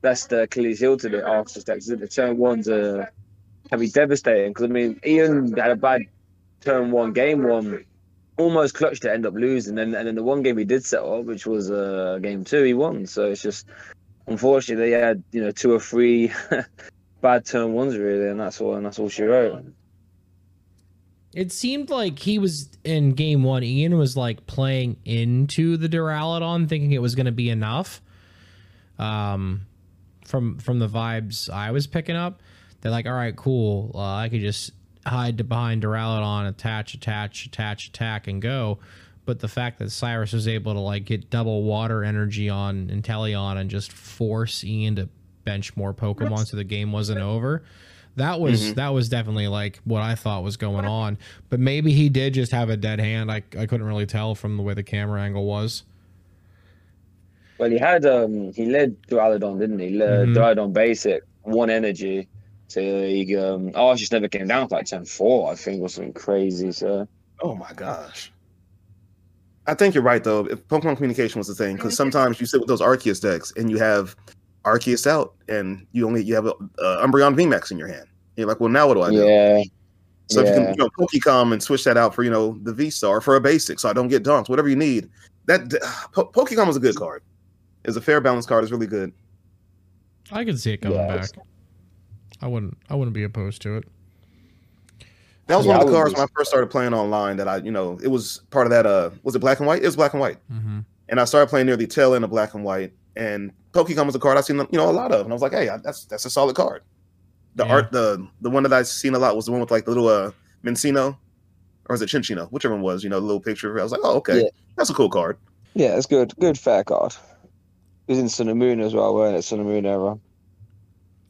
that's the Achilles heel to the Arceus decks. The turn ones are, can be devastating because I mean, Ian had a bad turn one, game one, almost clutched to end up losing. And, and then the one game he did set up, which was uh, game two, he won. So it's just, unfortunately, they had, you know, two or three bad turn ones really, and that's all, and that's all she wrote. It seemed like he was in game one. Ian was like playing into the Duraludon, thinking it was going to be enough. Um, from from the vibes I was picking up. They're like, all right, cool. Uh, I could just hide behind Duraludon, attach, attach, attach, attack, and go. But the fact that Cyrus was able to like get double water energy on Inteleon and just force Ian to bench more Pokemon so the game wasn't over that was mm-hmm. that was definitely like what I thought was going on. But maybe he did just have a dead hand. I I couldn't really tell from the way the camera angle was. Well, he had um he led Duraludon, didn't he? Led mm-hmm. Duraludon basic, one energy. So he um oh, it just never came down to like 10-4, I think, or something crazy. So oh my gosh. I think you're right though. If Pokemon communication was the thing, because sometimes you sit with those Arceus decks and you have Arceus out, and you only you have a, a Umbreon VMAX in your hand. You're like, well, now what do I do? Yeah. So if you can, you know, Pokecom and switch that out for you know the V Star for a basic, so I don't get dunked, whatever you need. That po- Pokecom is a good card. Is a fair balance card. Is really good. I can see it coming Yeah, back. I wouldn't. I wouldn't be opposed to it. That was Yeah, one of the would cards when I first started playing online. That I, you know, it was part of that. Uh, was it black and white? It was black and white. Mm-hmm. and I started playing near the tail end of Black and White. And Pokemon was a card I've seen, you know, a lot of, and I was like, hey, that's that's a solid card. The Yeah. art, the the one that I've seen a lot was the one with like the little uh Minccino, or is it Chinchino? Whichever one was, you know, the little picture. I was like, oh, okay, Yeah. that's a cool card. Yeah, it's good. Good fair card. It was in Sun and Moon as well, weren't it? Sun and Moon era.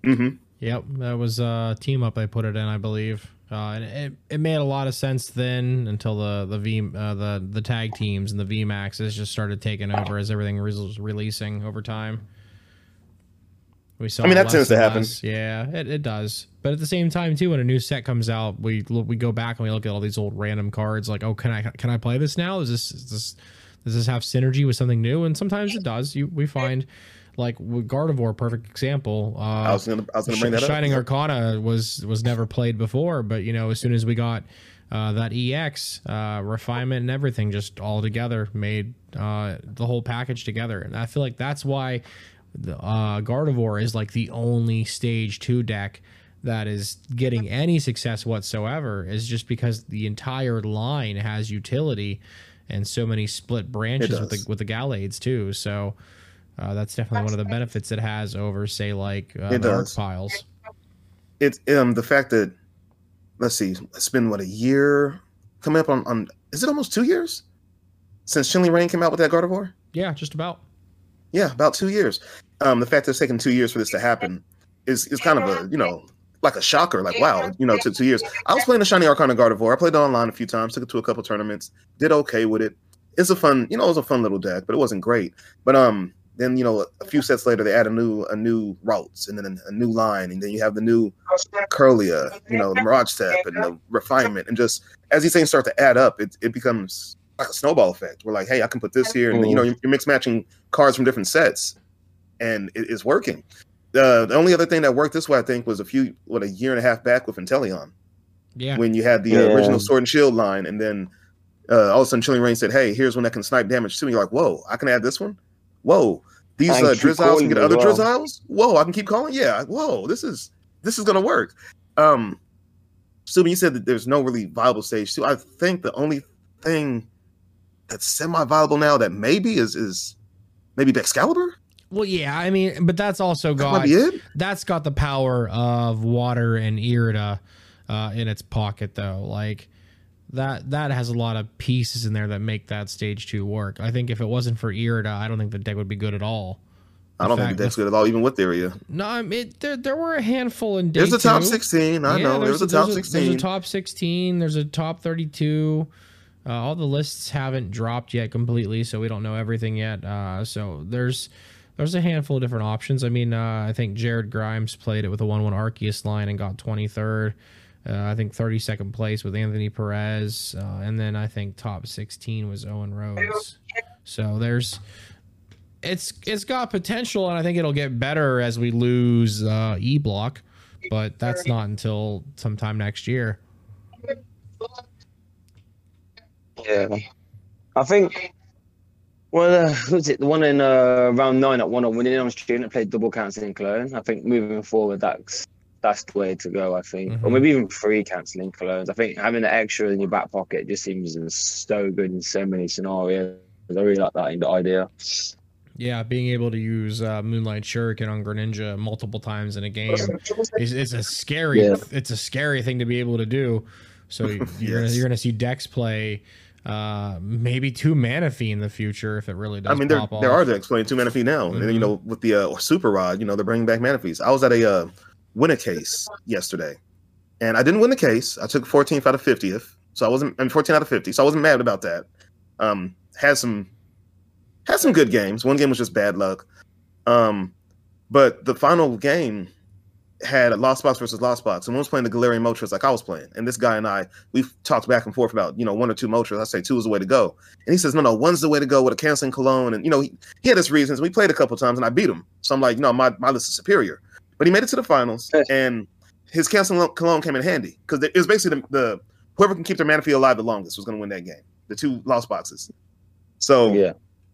hmm Yep, that was a team up. They put it in, I believe, uh, and it, it made a lot of sense then until the the V uh, the the tag teams and the V Maxes just started taking over as everything was releasing over time. We saw. I mean, that tends to happen. less. Yeah, it, it does. But at the same time, too, when a new set comes out, we we go back and we look at all these old random cards. Like, oh, can I can I play this now? Is this is this does this have synergy with something new? And sometimes it does. You we find like with Gardevoir, perfect example. Uh, I was gonna I was gonna bring that up. Shining up. Arcana was was never played before, but you know, as soon as we got uh, that EX uh, refinement and everything, just all together, made uh, the whole package together, and I feel like that's why the uh, Gardevoir is like the only stage two deck that is getting any success whatsoever. Is just because the entire line has utility and so many split branches with the with the Gallades too. So. Uh, that's definitely one of the benefits it has over, say, like uh, It does. piles. It's um the fact that let's see, it's been what a year coming up on on is it almost two years since Chilling Reign came out with that Gardevoir? Yeah, just about. Yeah, about two years. Um, the fact that it's taken two years for this to happen is is kind of a you know like a shocker. Like wow, you know, it took two years. I was playing the Shiny Arcana Gardevoir. I played it online a few times. Took it to a couple tournaments. Did okay with it. It's a fun, you know, it was a fun little deck, but it wasn't great. But um, then you know, a few sets later, they add a new a new routes and then a, a new line, and then you have the new Kirlia, you know, the Mirage Step and the refinement, and just as these things start to add up, it it becomes like a snowball effect. We're like, hey, I can put this here, and then, you know, you're mix matching cards from different sets, and it, it's working. Uh, the only other thing that worked this way, I think, was a few what a year and a half back with Inteleon Yeah. when you had the uh, Yeah. original Sword and Shield line, and then uh, all of a sudden Chilling Reign said, "Hey, here's one that can snipe damage too." And you're like, "Whoa, I can add this one." Whoa, these And uh, keep Drizziles calling can get other well. Drizziles. Whoa, I can keep calling. Yeah. Whoa, this is this is gonna work. Um, Subi, you said that there's no really viable stage two. I think the only thing that's semi-viable now that maybe is is maybe Baxcalibur. Well, yeah. I mean, but that's also got be it. that's got the power of water and Irida uh, in its pocket, though. Like that that has a lot of pieces in there that make that stage two work. I think if it wasn't for Irida, I don't think the deck would be good at all. I don't The think fact- the deck's good at all, even with Theria. No, I mean, there there were a handful in day There's a top two. 16. I Yeah, know. There's, a top There's 16. a top 16. There's a top 32. Uh, all the lists haven't dropped yet completely, so we don't know everything yet. Uh, so there's there's a handful of different options. I mean, uh, I think Jared Grimes played it with a 1 1 Arceus line and got 23rd. Uh, I think 32nd place with Anthony Perez. Uh, and then I think top 16 was Owen Rhodes. So there's. It's it's got potential, and I think it'll get better as we lose uh, E Block, but that's not until sometime next year. Yeah, I think. Well, uh, was it the one in uh, round nine at one on winning on student played double cancelling cologne? I think moving forward, that's that's the way to go. I think, or Mhm. maybe even free cancelling colognes. I think having the extra in your back pocket just seems so good in so many scenarios. I really like that in the idea. Yeah, being able to use uh, Moonlight Shuriken on Greninja multiple times in a game is it's a scary Yeah. it's a scary thing to be able to do. So you- you're gonna, Yes. you're gonna see decks play uh, maybe two Manaphy in the future if it really does. I mean, there pop there off. are decks playing two Manaphy now, and then you know with the uh, Super Rod, you know they're bringing back Manaphies. I was at a uh, win a case yesterday, and I didn't win the case. I took 14th out of 50th, so I wasn't. I mean, 14 out of 50, so I wasn't mad about that. Um, had some had some good games. One game was just bad luck, um, but the final game, had a Lost Box versus Lost Box, and one was playing the Galarian Moltres like I was playing. And this guy and I, we've talked back and forth about, you know, one or two Moltres. I say two is the way to go. And he says, no, no, one's the way to go with a canceling cologne. And, you know, he, he had his reasons. We played a couple times and I beat him. So I'm like, no, my, my list is superior. But he made it to the finals and his canceling cologne came in handy because it was basically the, the, whoever can keep their Manaphy alive the longest was going to win that game. The two Lost Boxes. So yeah.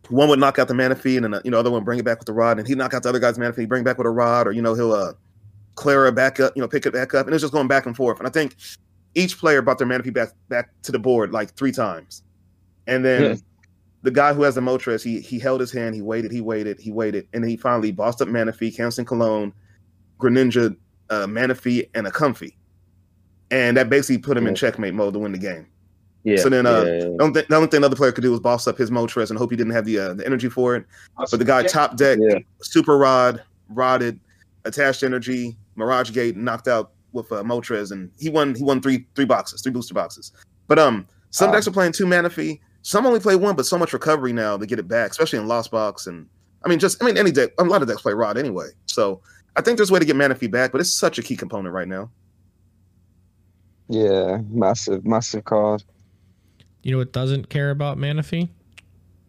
One would knock out the Manaphy, and then you know, other one bring it back with the rod, and he knock out the other guy's Manaphy, bring back with a rod, or you know, he'll uh, Clara back up, you know, pick it back up, and it's just going back and forth. And I think each player brought their Manaphy back back to the board like three times, and then yeah. the guy who has the Moltres, he he held his hand, he waited, he waited, he waited, and then he finally bossed up Manaphy, canceling Cologne, Greninja, uh, Manaphy, and a Comfey, and that basically put him yeah. in checkmate mode to win the game. Yeah. So then, uh, yeah, yeah. The, only th- the only thing another player could do was boss up his Moltres and hope he didn't have the uh, the energy for it. But the guy top deck, super rod, rotted, attached energy, Mirage Gate, knocked out with uh, Moltres, and he won. He won three three boxes, three booster boxes. But um, some decks are playing two Manaphy. Some only play one, but so much recovery now to get it back, especially in Lost Box. And I mean, just I mean, any deck, a lot of decks play Rod anyway. So I think there's a way to get Manaphy back, but it's such a key component right now. Yeah, massive, massive card. You know what doesn't care about Manaphy?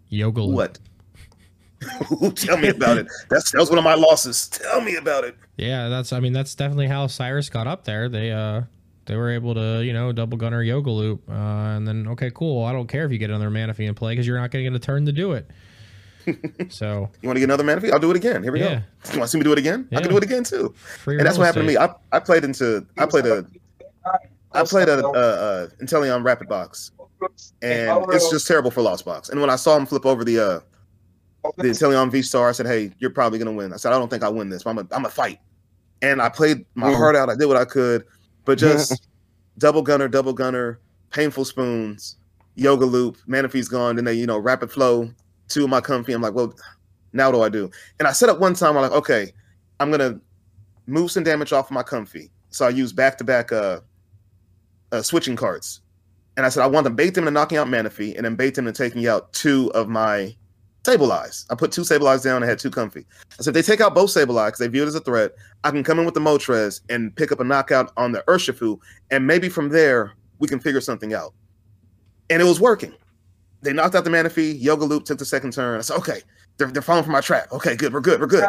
Yoga. Loop. What? Tell me about it. That's that was one of my losses. Tell me about it. Yeah, that's. I mean, that's definitely how Cyrus got up there. They uh, they were able to you know double gunner yoga loop, uh, and then okay, cool. I don't care if you get another Manaphy in play because you're not going to get a turn to do it. so you want to get another Manaphy? I'll do it again. Here we yeah. go. You want to see me do it again? Yeah. I can do it again too. Free and that's what happened to me. I, I played into I played a I played a, a, a Inteleon Rapid Box and it's just terrible for Lost Box. And when I saw him flip over the uh the Inteleon V Star, I said, "Hey, you're probably gonna win." I said, "I don't think I win this, but I'm a I'm a fight." And I played my heart out. I did what I could, but just double gunner, double gunner, painful spoons, yoga loop, Manaphy's gone. Then they, you know, rapid flow, of my Comfey. I'm like, well, now what do I do? And I set up one time. I'm like, okay, I'm gonna move some damage off of my Comfey. So I use back to back uh switching cards and I said I want to bait them into knocking out Manaphy and then bait them into taking out two of my Sableye. I put two Sableye down and had two Comfey. I said if they take out both Sableye because they view it as a threat, I can come in with the Moltres and pick up a knockout on the Urshifu, and maybe from there we can figure something out. And it was working. They knocked out the Manaphy. Yoga Loop took the second turn. I said, okay, they're, they're falling for my trap. Okay, good, we're good, we're good.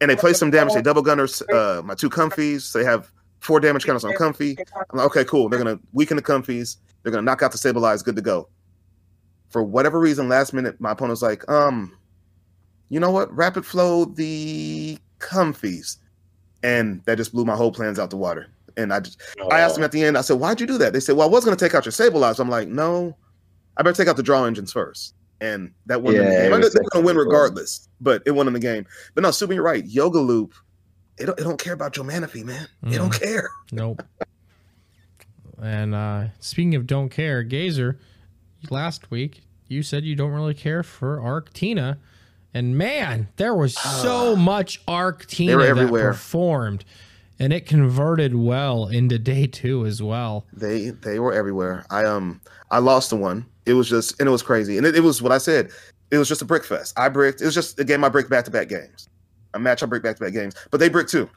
And they play some damage. They double gunners uh, my two Comfeys. They have four damage counters on Comfey. I'm like, okay, cool. They're gonna weaken the Comfeys. They're gonna knock out the Sableye. Good to go. For whatever reason, last minute, my opponent was like, um, you know what? Rapid flow the Comfeys. and that just blew my whole plans out the water. And I just, oh. I asked them at the end. I said, "Why'd you do that?" They said, "Well, I was going to take out your Sableye." I'm like, "No, I better take out the draw engines first. And that won yeah, the game. They're going to win regardless, but it won in the game. But no, Super, you're right. Yoga Loop, it don't, it don't care about Joe Manaphy, man. Mm. It don't care. Nope. And uh, speaking of don't care, Gazer, last week you said you don't really care for Arctina. And man, there was so uh, much Arctina that everywhere. performed. And it converted well into day two as well. They they were everywhere. I um I lost the one. It was just and it was crazy. And it, it was what I said. It was just a brick fest. I bricked. It was just a game I brick back to back games. A match I brick back to back games. But they brick too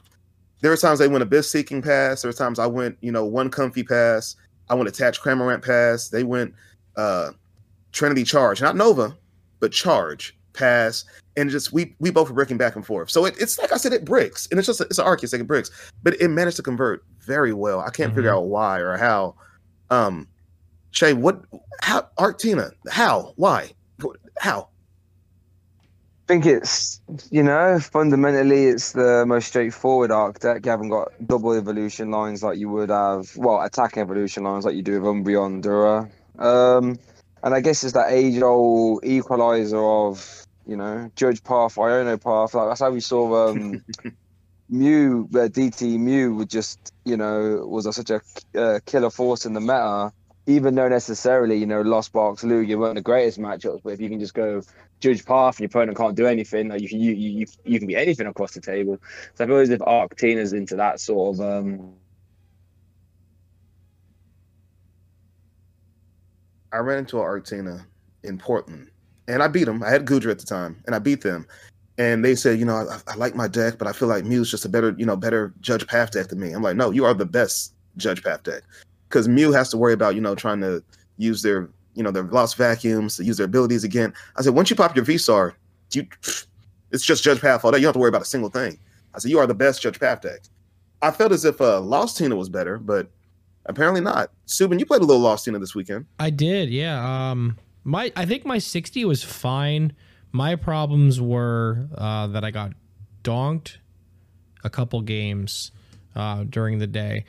there were times they went a Abyss Seeking pass. There were times I went, you know, one Comfey pass. I went attach Cramorant pass. They went uh Trinity Charge, not Nova, but Charge pass. And just we we both were breaking back and forth. So it, it's like I said, it bricks, and it's just a, it's an Arceus, like it bricks, but it managed to convert very well. I can't mm-hmm. figure out why or how. Um, Shai, what? How Arctina? How? Why? How? I think it's you know fundamentally it's the most straightforward arc deck. You haven't got double evolution lines like you would have. Well, attacking evolution lines like you do with Umbreon, Dura. Um, and I guess it's that age-old equalizer of you know Judge Path, Iono Path. Like that's how we saw um, Mew, uh, DT Mew, would just you know was a, such a uh, killer force in the meta even though necessarily, you know, Lost Box, Lugia weren't the greatest matchups, but if you can just go judge path and your opponent can't do anything, like you can you, you you can be anything across the table. So I feel as if Arctina's into that sort of um I ran into an Arctina in Portland and I beat them. I had Gudra at the time and I beat them. and they said, you know, I, I, like my deck, but I feel like Mew's just a better, you know, better Judge Path deck than me. I'm like, no, you are the best Judge Path deck because Mew has to worry about, you know, trying to use their, you know, their lost vacuums to use their abilities again. I said, once you pop your VSAR, you, it's just Judge Path all day. You don't have to worry about a single thing. I said, you are the best Judge Path deck. I felt as if uh, Lost Tina was better, but apparently not. Subin, you played a little Lost Tina this weekend. I did, yeah. Um, my I think my 60 was fine my problems were uh, that I got donked a couple games uh, during the day.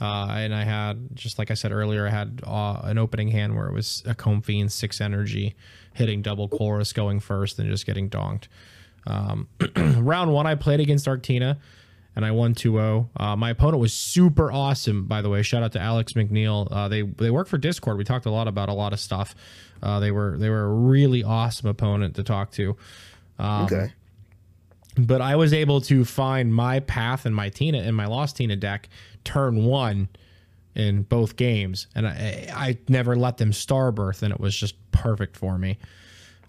Uh, and I had, just like I said earlier, I had uh, an opening hand where it was a Comfey and six energy hitting double Colress going first and just getting donked. Um, round one, I played against Arctina and I won 2-0. Uh, my opponent was super awesome, by the way. Shout out to Alex McNeil. Uh, they they work for Discord. We talked a lot about a lot of stuff. Uh, they were they were a really awesome opponent to talk to. Um, okay. But I was able to find my path and my Tina in my Lost Tina deck turn one in both games, and I, I never let them starbirth, and it was just perfect for me.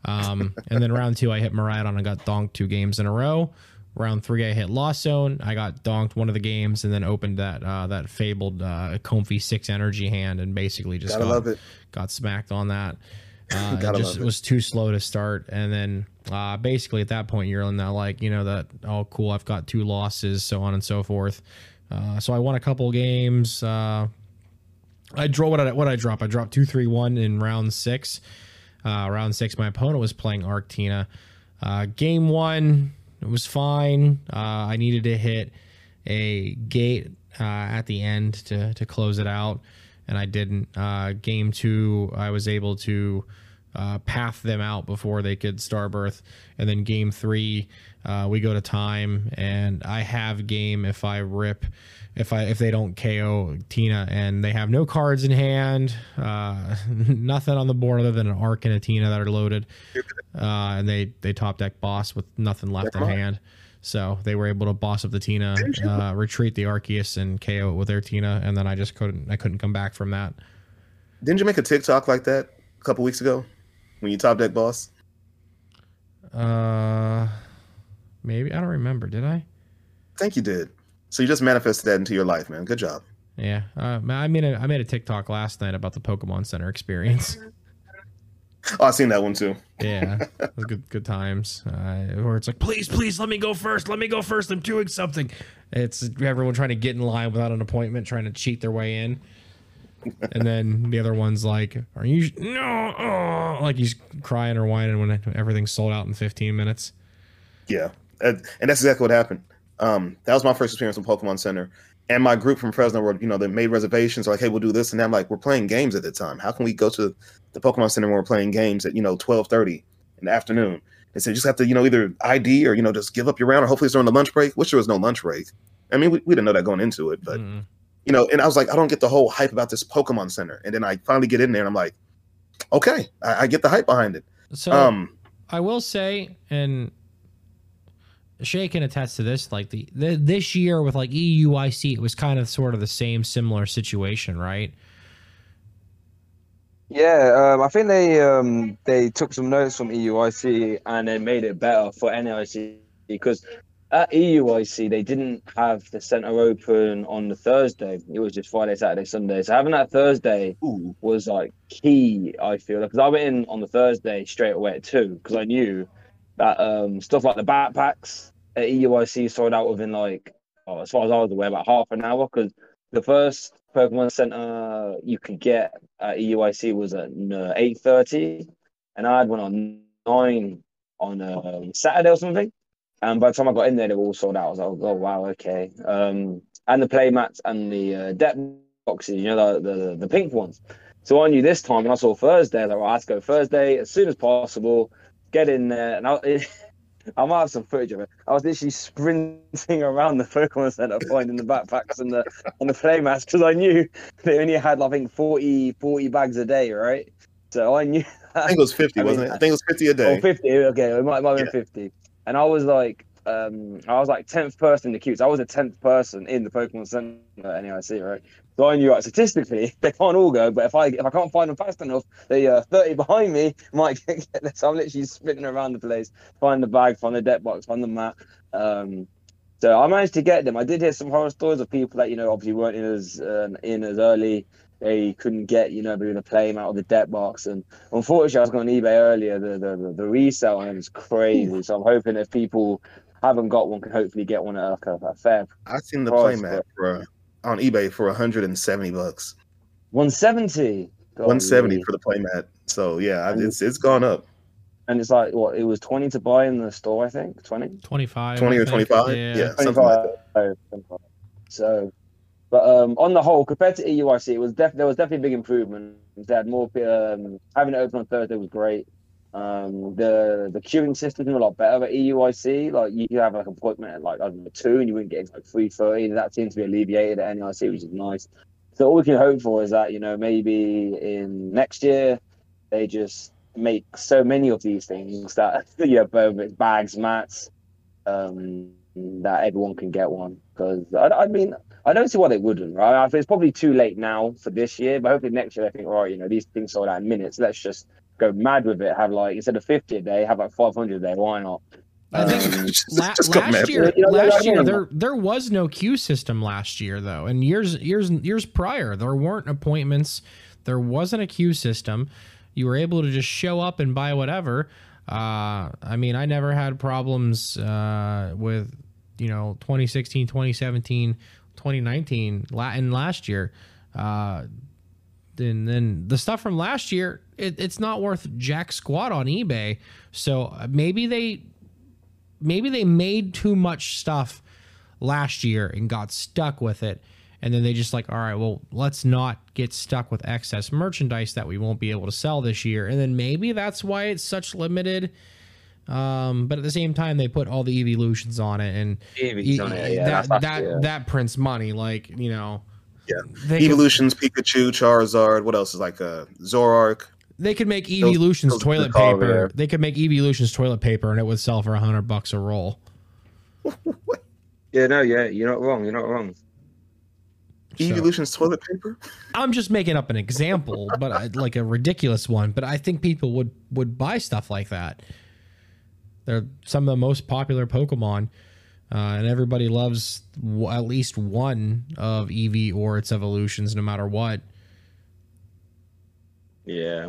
Um, and then round two, I hit Miraidon and got donked two games in a row. Round three, I hit Lost Zone. I got donked one of the games, and then opened that uh, that fabled uh, Comfey six energy hand, and basically just got, got, smacked on that. Uh, it just it. was too slow to start, and then uh, basically at that point you're in that like you know that oh cool I've got two losses, so on and so forth. Uh, so I won a couple games. Uh, I draw what I what I drop. I dropped two three one in round six. Uh, round six, my opponent was playing Arctina. Uh, game one, it was fine. Uh, I needed to hit a gate uh, at the end to to close it out, and I didn't. Uh, game two, I was able to uh, path them out before they could starbirth, and then game three, uh, we go to time, and I have game if I rip if I if they don't KO Tina. And they have no cards in hand, uh, nothing on the board other than an Arc and a Tina that are loaded, uh, and they they top deck boss with nothing left in hand. So they were able to boss up the Tina, uh, retreat the Arceus, and KO it with their Tina, and then I just couldn't I couldn't come back from that. Didn't you make a TikTok like that a couple weeks ago when you top deck boss? Uh, maybe I don't remember. Did I? I think you did. So you just manifested that into your life, man. Good job. Yeah, uh, I made a I made a TikTok last night about the Pokemon Center experience. Oh, I've seen that one too. yeah, good good times. Uh, where it's like, please, please, let me go first. Let me go first. I'm doing something. It's everyone trying to get in line without an appointment, trying to cheat their way in. And then the other one's like, "Are you no?" Oh, like he's crying or whining when everything's sold out in 15 minutes. Yeah, and that's exactly what happened. Um, that was my first experience in Pokemon Center. And my group from Fresno were, you know, they made reservations like, hey, we'll do this. And I'm like, we're playing games at the time. How can we go to the Pokemon Center when we're playing games at, you know, 1230 in the afternoon? They said, you just have to, you know, either ID or, you know, just give up your round or hopefully it's during the lunch break, which there was no lunch break. I mean, we, we didn't know that going into it, but, mm. You know, and I was like, I don't get the whole hype about this Pokemon Center. And then I finally get in there and I'm like, okay, I, I get the hype behind it. So um, I will say, and Shai can attest to this. Like the, the this year with like EUIC, it was kind of sort of the same similar situation, right? Yeah, um, I think they um, they took some notes from EUIC and they made it better for NIC because at EUIC they didn't have the center open on the Thursday. It was just Friday, Saturday, Sunday. So having that Thursday Ooh. was like key. I feel because I went in on the Thursday straight away at two because I knew that um, stuff like the backpacks at EUIC sold out within like, oh, as far as I was aware, about half an hour because the first Pokemon Center you could get at EUIC was at uh, eight thirty, and I had one on nine on uh, Saturday or something. And by the time I got in there, they were all sold out. I was like, oh wow, okay. Um, and the play mats and the uh, deck boxes, you know, the, the the pink ones. So I knew this time, when I saw Thursday, I was like, well, I have to go Thursday as soon as possible. Get in there, and I, I might have some footage of it. I was literally sprinting around the Pokemon Center finding the backpacks and the and the play playmats because I knew they only had I think 40, 40 bags a day, right? So I knew. I think it was fifty, I wasn't it? I think it was fifty a day. Oh, 50, Okay, it might, it might have been yeah. fifty. And I was like, um, I was like tenth person in the queues. I was a tenth person in the Pokemon Center at NIC, right? So I knew like, statistically they can't all go, but if I if I can't find them fast enough, the uh, 30 behind me might get this. So I'm literally sprinting around the place, find the bag, find the deck box, find the mat. Um, so I managed to get them. I did hear some horror stories of people that you know obviously weren't in as uh, in as early. They couldn't get you know maybe the play out of the debt box, and unfortunately I was going on eBay earlier. The the the, the resale on it was crazy. So I'm hoping if people haven't got one, can hopefully get one at like a, a fair. I've seen the playmat for uh, on eBay for 170 bucks. 170. 170 for the playmat. So yeah, it's it's gone up. And it's like what it was 20 to buy in the store, I think. 20? 25. 20 or 25. Yeah, yeah 25. Like so but um, on the whole, compared to EUIC, it was def- there was definitely a big improvement. They had more um, having it open on Thursday was great. Um, the the queuing system is a lot better at EUIC. Like you have like an appointment at like I don't know two, and you wouldn't get like three thirty. That seems to be alleviated at NEIC, which is nice. So all we can hope for is that you know maybe in next year they just make so many of these things that yeah, both bags, mats, um, that everyone can get one. Because I, I mean, I don't see why they wouldn't. Right? I think it's probably too late now for this year, but hopefully next year they think, right, you know, these things sold out in minutes. Let's just go mad with it. Have like instead of fifty a day, have like five hundred a day. Why not? I think um, la- last year, you know, last year there there was no queue system last year though, and years years years prior there weren't appointments, there wasn't a queue system. You were able to just show up and buy whatever. Uh, I mean, I never had problems uh, with you know 2016, 2017, 2019, and last year. Uh, and then the stuff from last year, it, it's not worth jack squat on eBay. So uh, maybe they maybe they made too much stuff last year and got stuck with it. And then they just like, all right, well, let's not get stuck with excess merchandise that we won't be able to sell this year. And then maybe that's why it's such limited. Um, but at the same time, they put all the evolutions on it, and e- on it, yeah, that that, yeah. that prints money. Like you know, yeah. Evolutions, could, Pikachu, Charizard. What else is like a uh, Zoroark? They could make Evolutions those, toilet paper. They could make Evolutions toilet paper, and it would sell for a hundred bucks a roll. yeah, no, yeah, you're not wrong. You're not wrong. Evolutions toilet paper. I'm just making up an example, but I, like a ridiculous one. But I think people would would buy stuff like that. They're some of the most popular Pokemon. Uh, and everybody loves w- at least one of Eevee or its evolutions, no matter what. Yeah.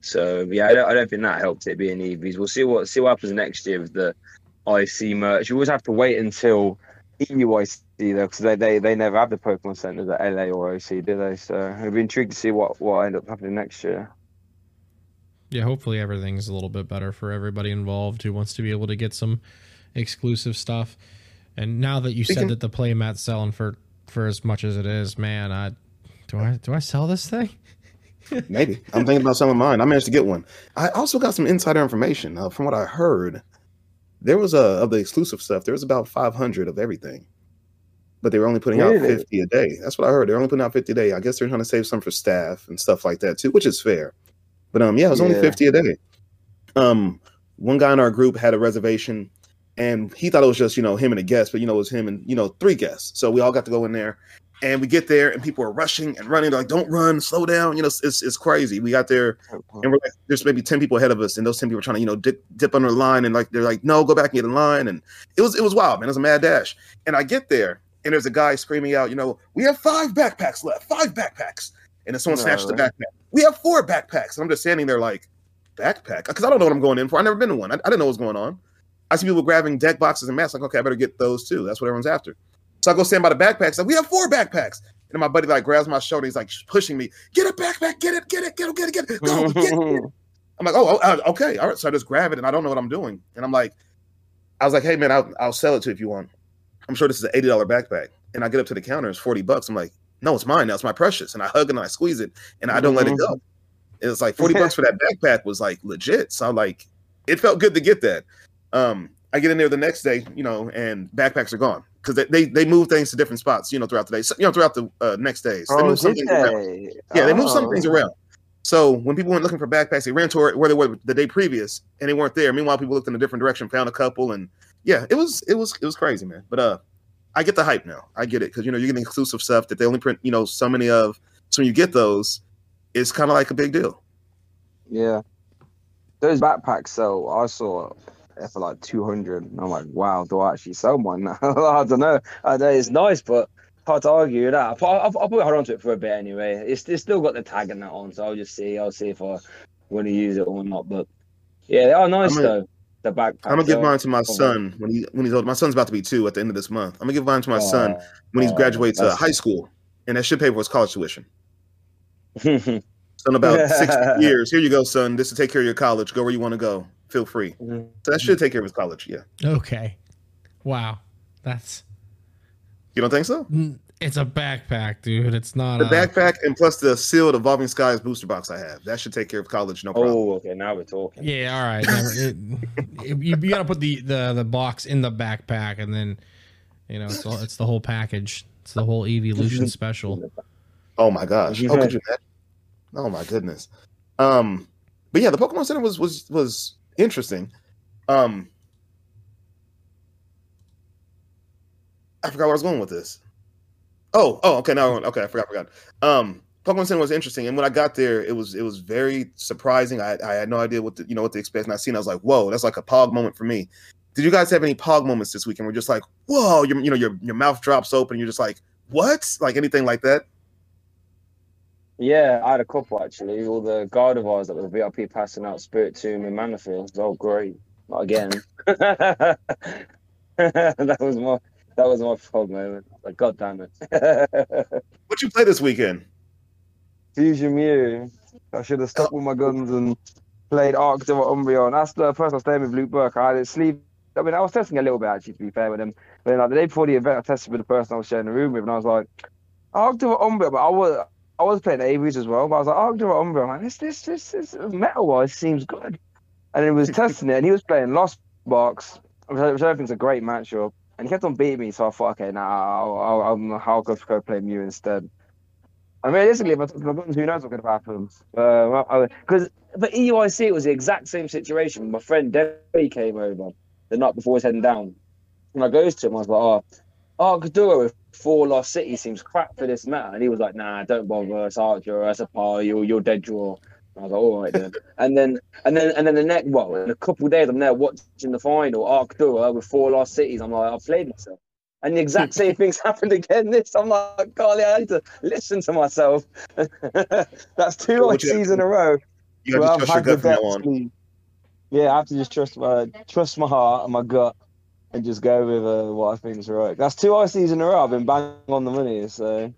So yeah, I don't, I don't think that helped it being Eevees. We'll see what see what happens next year with the IC merch. You always have to wait until EUIC though, because they, they they never have the Pokemon centers at LA or OC, do they? So I'd be intrigued to see what what end up happening next year. Yeah, hopefully everything's a little bit better for everybody involved who wants to be able to get some exclusive stuff. And now that you said that the playmat's selling for for as much as it is, man, I do I do I sell this thing? Maybe I'm thinking about selling mine. I managed to get one. I also got some insider information uh, from what I heard. There was a of the exclusive stuff. There was about 500 of everything, but they were only putting really? out 50 a day. That's what I heard. They're only putting out 50 a day. I guess they're trying to save some for staff and stuff like that too, which is fair. But um, yeah, it was yeah. only 50 a day. Um, one guy in our group had a reservation and he thought it was just you know him and a guest, but you know it was him and you know three guests. So we all got to go in there, and we get there, and people are rushing and running. They're like, "Don't run, slow down!" You know, it's it's crazy. We got there, and we're like, there's maybe ten people ahead of us, and those ten people are trying to you know dip dip under the line, and like they're like, "No, go back and get in line." And it was it was wild, man. It was a mad dash. And I get there, and there's a guy screaming out, you know, "We have five backpacks left, five backpacks!" And then someone no, snatched the backpack. We have four backpacks. And I'm just standing there like, backpack, because I don't know what I'm going in for. I've never been to one. I, I didn't know what was going on. I see people grabbing deck boxes and masks. Like, okay, I better get those too. That's what everyone's after. So I go stand by the backpacks. Like, we have four backpacks. And my buddy like grabs my shoulder. He's like pushing me. Get a backpack. Get it. Get it. Get it. Get it. Get it. Go. Get it. I'm like, oh, oh, uh, okay, all right. So I just grab it, and I don't know what I'm doing. And I'm like, I was like, hey man, I'll, I'll sell it to you if you want. I'm sure this is an eighty dollar backpack. And I get up to the counter, it's forty bucks. I'm like, no, it's mine That's my precious. And I hug it and I squeeze it, and I don't mm-hmm. let it go. It was like forty bucks for that backpack was like legit. So I'm like, it felt good to get that. Um, I get in there the next day, you know, and backpacks are gone because they, they, they move things to different spots, you know, throughout the day, so, you know, throughout the uh, next days. So they oh, move some things around. Yeah, they move some things oh. around. So when people went looking for backpacks, they ran to where they were the day previous, and they weren't there. Meanwhile, people looked in a different direction, found a couple, and yeah, it was it was it was crazy, man. But uh, I get the hype now. I get it because you know you're getting exclusive stuff that they only print you know so many of. So when you get those, it's kind of like a big deal. Yeah, those backpacks sell. I saw it for like two hundred. I'm like, wow, do I actually sell one? I don't know. I know it's nice, but hard to argue that. I'll, I'll, I'll probably hold on to it for a bit anyway. It's, it's still got the tag and that on, so I'll just see. I'll see if I want to use it or not. But yeah, they are nice gonna, though. The backpack. I'm gonna give mine to my son when he when he's old. My son's about to be two at the end of this month. I'm gonna give mine to my oh, son when he oh, graduates uh, high school, and that should pay for his college tuition. so in about six years, here you go, son. This to take care of your college. Go where you want to go. Feel free. Mm-hmm. So that should take care of his college. Yeah. Okay. Wow. That's. You don't think so? It's a backpack, dude. It's not the a... backpack, and plus the sealed Evolving Skies booster box I have. That should take care of college, no problem. Oh, okay. Now we're talking. Yeah, all right. it, it, you, you got to put the, the the box in the backpack, and then you know it's all, it's the whole package. It's the whole evolution special. Oh my gosh! Oh, could you imagine? Oh my goodness. Um, but yeah, the Pokemon Center was was was interesting. Um, I forgot where I was going with this. Oh, oh, okay. Now, okay, I forgot, forgot. Um, Pokemon Center was interesting, and when I got there, it was it was very surprising. I, I had no idea what to, you know what to expect, and I seen I was like, whoa, that's like a Pog moment for me. Did you guys have any Pog moments this weekend? We're just like, whoa, you know your your mouth drops open, you're just like, what? Like anything like that? Yeah, I had a couple actually. All the Gardevoirs that were VIP passing out Spiritomb and Manaphy. Oh, great! Not again. that was my that was my fault moment. Like, God damn it. What'd you play this weekend? Fusion Mew. I should have stuck with my guns and played Arc de Umbreon. That's the first I stayed with Luke Burke. I had it sleeve. I mean, I was testing a little bit actually, to be fair with him. But then, like the day before the event, I tested with the person I was sharing the room with, and I was like, Arc de Umbreon. But I was I was playing Aves as well. But I was like, Arc de Umbreon. Like, this, this, this, this metal wise seems good. And he was testing it, and he was playing Lost Box, which I think is a great matchup and he kept on beating me. So I thought, okay, now I'll, I'll, I'll, go, go play Mew instead. I mean, realistically, if I took my guns, who knows what could have happened? Because uh, for EUIC, it was the exact same situation. My friend Debbie came over the night before he was heading down. And I goes to him, I was like, oh, oh, Kadura with four lost cities seems crap for this matter. And he was like, nah, don't bother. It's Archer, it's a par, you're, you're dead draw. I was like, all right then. and then and then and then the next well, in a couple of days I'm there watching the final, Arc Dura with four lost cities. I'm like, I've played myself. And the exact same things happened again. This I'm like, golly, I need to listen to myself. That's two like seasons in a row. You got to trust your gut from now on. Yeah, I have to just trust my trust my heart and my gut and just go with uh, what I think is right. That's two ICs in a row. I've been banging on the money, so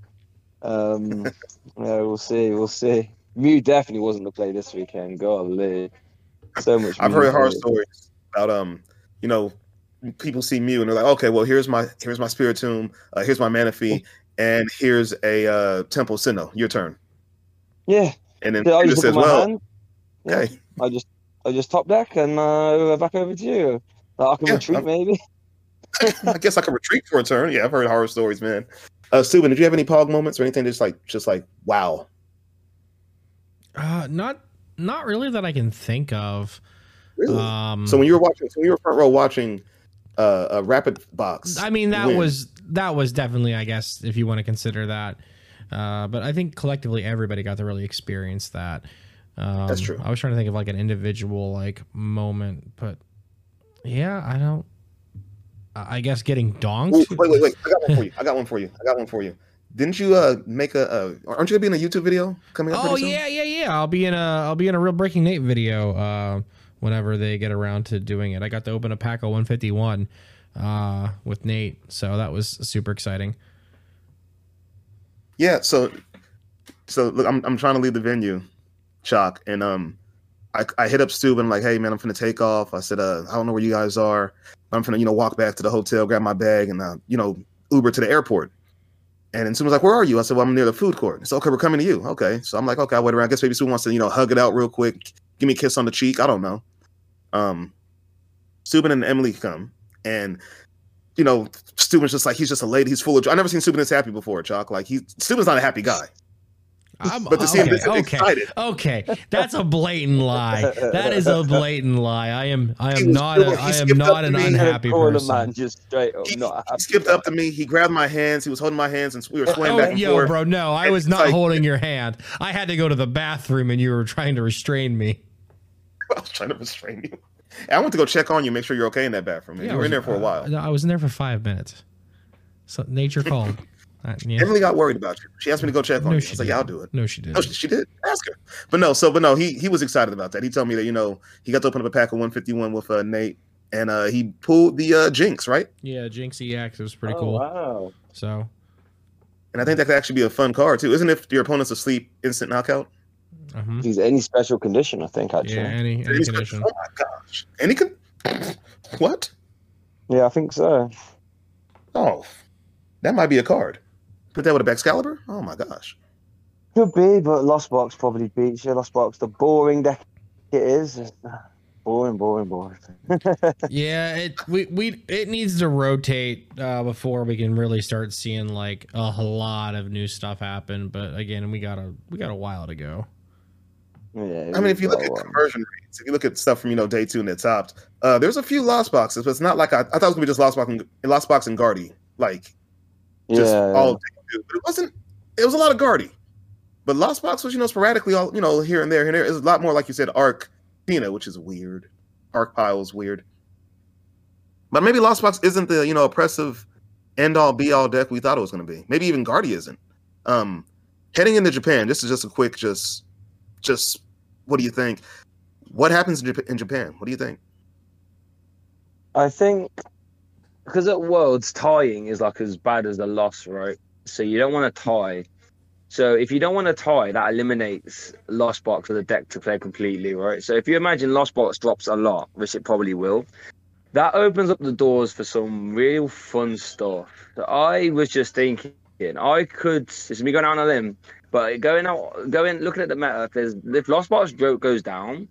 um, yeah, we'll see, we'll see. Mew definitely wasn't the play this weekend. Golly, so much. I've heard horror stories about um, you know, people see Mew and they're like, okay, well here's my here's my Spirit Spiritomb, uh, here's my Manaphy, and here's a uh, Temple Sinnoh. Your turn. Yeah. And then yeah, just says, well, hand. yeah. I just I just top deck and uh, back over to you. I can yeah, retreat I'm, maybe. I guess I can retreat for a turn. Yeah, I've heard horror stories, man. Uh, Subin, did you have any pog moments or anything just like just like wow? Uh, not not really that I can think of. Really? Um, so when you were watching, so when you were front row watching uh, a rapid box. I mean, that win. was that was definitely, I guess, if you want to consider that. Uh, but I think collectively, everybody got to really experience that. Um, That's true. I was trying to think of like an individual like moment, but yeah, I don't. I guess getting donked. Ooh, wait, wait, wait! I got one for you. I got one for you. I got one for you. Didn't you uh make a? Uh, aren't you gonna be in a YouTube video coming up? Oh yeah, yeah, yeah. I'll be in a I'll be in a real Breaking Nate video uh, whenever they get around to doing it. I got to open a pack of 151 uh, with Nate, so that was super exciting. Yeah. So, so look, I'm I'm trying to leave the venue, Chalk, and um, I I hit up Stu and I'm like, hey man, I'm gonna take off. I said, uh, I don't know where you guys are. I'm gonna you know walk back to the hotel, grab my bag, and uh, you know Uber to the airport. And then was like, "Where are you?" I said, "Well, I'm near the food court." It's okay. We're coming to you. Okay. So I'm like, "Okay." I wait around. I guess maybe Sue wants to, you know, hug it out real quick, give me a kiss on the cheek. I don't know. Um, Subin and Emily come, and you know, Subin's just like he's just a lady. He's full of. I never seen Subin this happy before, Chalk. Like he, Subin's not a happy guy. I'm, But to see him okay, this okay, excited. okay, that's a blatant lie. That is a blatant lie. I am, I am not, cool. He I am not an to me and unhappy person. man just straight up. He, not he skipped up to me. He grabbed my hands. He was holding my hands, and we were swaying Oh, back and yo, forth. bro, no, I was not like- holding your hand. I had to go to the bathroom, and you were trying to restrain me. I was trying to restrain you. I went to go check on you, make sure you're okay in that bathroom. Yeah, you were was- in there for a uh, while. no, I was in there for five minutes. So nature called. Uh, yeah. Emily got worried about you. She asked me to go check on No, you. I she was like, "Yeah, I'll do it." No, she didn't. No, she, she did. Ask her. But no, so but no, he he was excited about that. He told me that you know he got to open up a pack of 151 with uh, Nate, and uh, he pulled the uh, Jynx right. yeah, Jynx EX It was pretty Oh, cool. Wow. So And I think that could actually be a fun card too, isn't it? If your opponent's asleep, instant knockout. uh-huh. He's any special condition, I think. Actually. yeah, any any He's- condition. Oh my gosh! any he could. What? Yeah, I think so. Oh, that might be a card. Put that with a Baxcalibur. Oh my gosh! Could be, but Lost Box probably beats you. Lost Box, the boring deck it is. It's boring, boring, boring. Yeah, it we we it needs to rotate uh, before we can really start seeing like a lot of new stuff happen. But again, we got a we got a while to go. yeah, I mean, if you look at well. conversion rates, if you look at stuff from you know day two and it topped, uh, there's a few lost boxes, but it's not like I, I thought it was gonna be just lost box and lost box and Guardy, like just yeah, all day But it wasn't. It was a lot of Guardy, but lost box was you know sporadically all you know here and there and there. It's a lot more like you said Arc Tina, which is weird. Arc Pile is weird, but maybe lost box isn't the you know oppressive end all be all deck we thought it was gonna be. Maybe even Guardy isn't. Um, heading into Japan, this is just a quick just just what do you think? What happens in, Jap- in Japan? What do you think? I think because at Worlds tying is like as bad as a loss, right? So you don't want to tie. So if you don't want to tie, that eliminates Lost Box or the deck to play completely, right? So if you imagine Lost Box drops a lot, which it probably will, that opens up the doors for some real fun stuff. I was just thinking, I could. This is me going out on a limb, but going out, going looking at the meta. If there's if Lost Box goes down,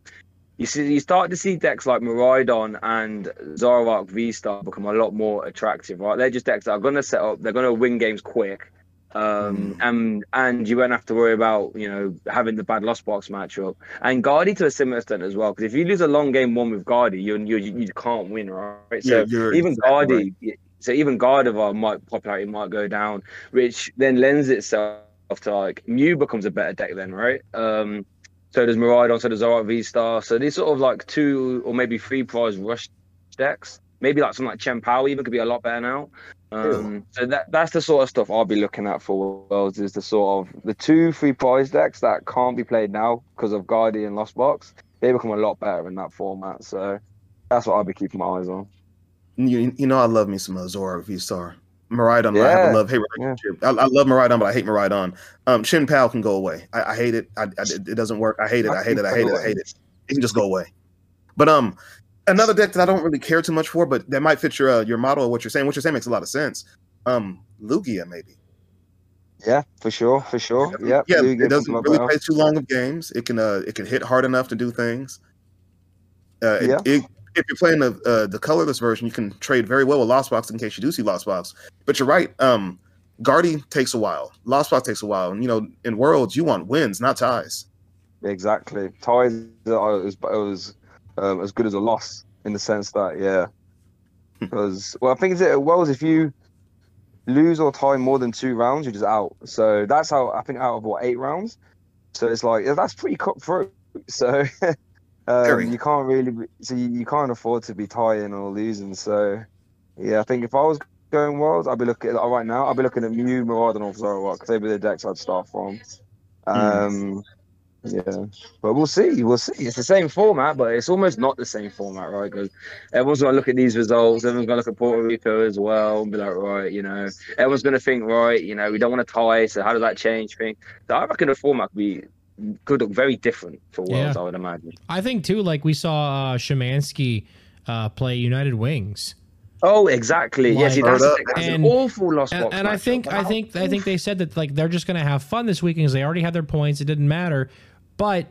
you see, you start to see decks like Miraidon and Zoroark V Star become a lot more attractive, right? They're just decks that are going to set up. They're going to win games quick, um, and and you won't have to worry about you know having the bad loss Box matchup. And Guardy to a similar extent as well, because if you lose a long game one with Guardy, you you you can't win, right? So Yeah, even Guardy, so even Gardevoir might popularity might go down, which then lends itself to like Mew becomes a better deck then, right? Um, so does Miraidon, so does Zoroark V Star. So these sort of like two or maybe three prize rush decks. Maybe like something like Chien-Pao even could be a lot better now. Um, so that that's the sort of stuff I'll be looking at for Worlds is the sort of the two free prize decks that can't be played now because of Guardian Lost Box. They become a lot better in that format. So that's what I'll be keeping my eyes on. You, you know, I love me some uh, Zora V Star. Miraidon, I Yeah. have a love hate relationship. I, I love Miraidon, but I hate Miraidon. Um, Chien-Pao can go away. I, I hate it. I, I, it doesn't work. I hate it. I hate it. I hate it. I hate it. It can just go away. But um, another deck that I don't really care too much for, but that might fit your uh, your model of what you're saying. What you're saying makes a lot of sense. Um, Lugia maybe. Yeah, for sure, for sure. Yep. Yeah, Lugia it doesn't really play too long of games. It can uh, it can hit hard enough to do things. Uh, it- Yeah. it- if you're playing the uh, the colorless version, you can trade very well with Lost Box in case you do see Lost Box. But you're right. Um, Guardy takes a while. Lost Box takes a while. And you know, in Worlds, you want wins, not ties. Exactly. Ties are as, as, um, as good as a loss in the sense that, yeah. Because, well, I think it's it at Worlds, if you lose or tie more than two rounds, you're just out. So that's how, I think, out of what, eight rounds? So it's like, yeah, that's pretty cutthroat. So. Um, you can't really, be, so you, you can't afford to be tying or losing. So, yeah, I think if I was going Worlds, I'd be looking, at, right now, I'd be looking at Mew, Miraidon, or Zoroark, because they'd be the decks I'd start from. Um, yeah, but we'll see. We'll see. It's the same format, but it's almost not the same format, right? Because everyone's to look at these results. Everyone's going to look at Puerto Rico as well and be like, right, you know, everyone's going to think, right, you know, we don't want to tie. So how does that change things? So I reckon the format could be could look very different for Worlds. Yeah. I would imagine. I think too, like we saw uh, Shemansky uh, play United Wings, Oh, exactly. Like- yes, yeah, see, that's, that's And- an awful loss. and, box. and I matchup. think I think I think they said that like they're just gonna have fun this weekend because they already had their points. It didn't matter, but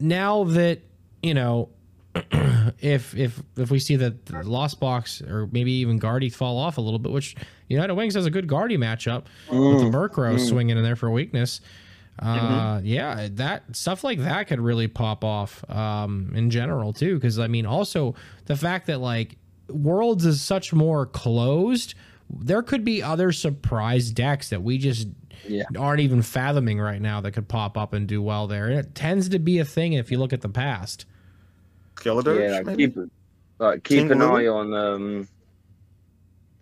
now that you know. if if if we see that the Lost Box or maybe even Guardy fall off a little bit, which United Wings has a good Guardy matchup with the Mm, Murkrow mm. swinging in there for weakness. Uh, mm-hmm. yeah, that stuff like that could really pop off um, in general too. Because I mean, also the fact that like Worlds is such more closed, there could be other surprise decks that we just yeah. aren't even fathoming right now that could pop up and do well there. And it tends to be a thing if you look at the past. Skeletor, yeah, like keep like keep King an eye on um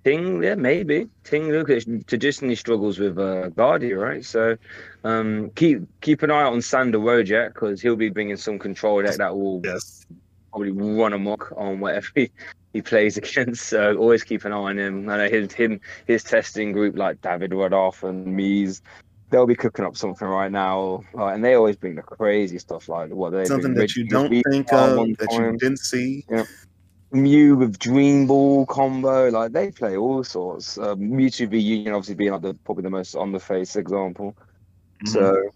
Ting, yeah, maybe Ting Lucas traditionally struggles with uh, Guardia, right? So um, keep keep an eye on Sander Wojak because he'll be bringing some control deck that will yes. probably run amok on whatever he, he plays against. So always keep an eye on him. I know his him his testing group like David Rodolph and Mies, they'll be cooking up something right now, uh, and they always bring the crazy stuff like what they something that you don't think of that time. you didn't see. Yeah. Mew with Dream Ball combo, like they play all sorts. Uh, Mewtwo v Union obviously being like the probably the most on the face example. Mm-hmm. So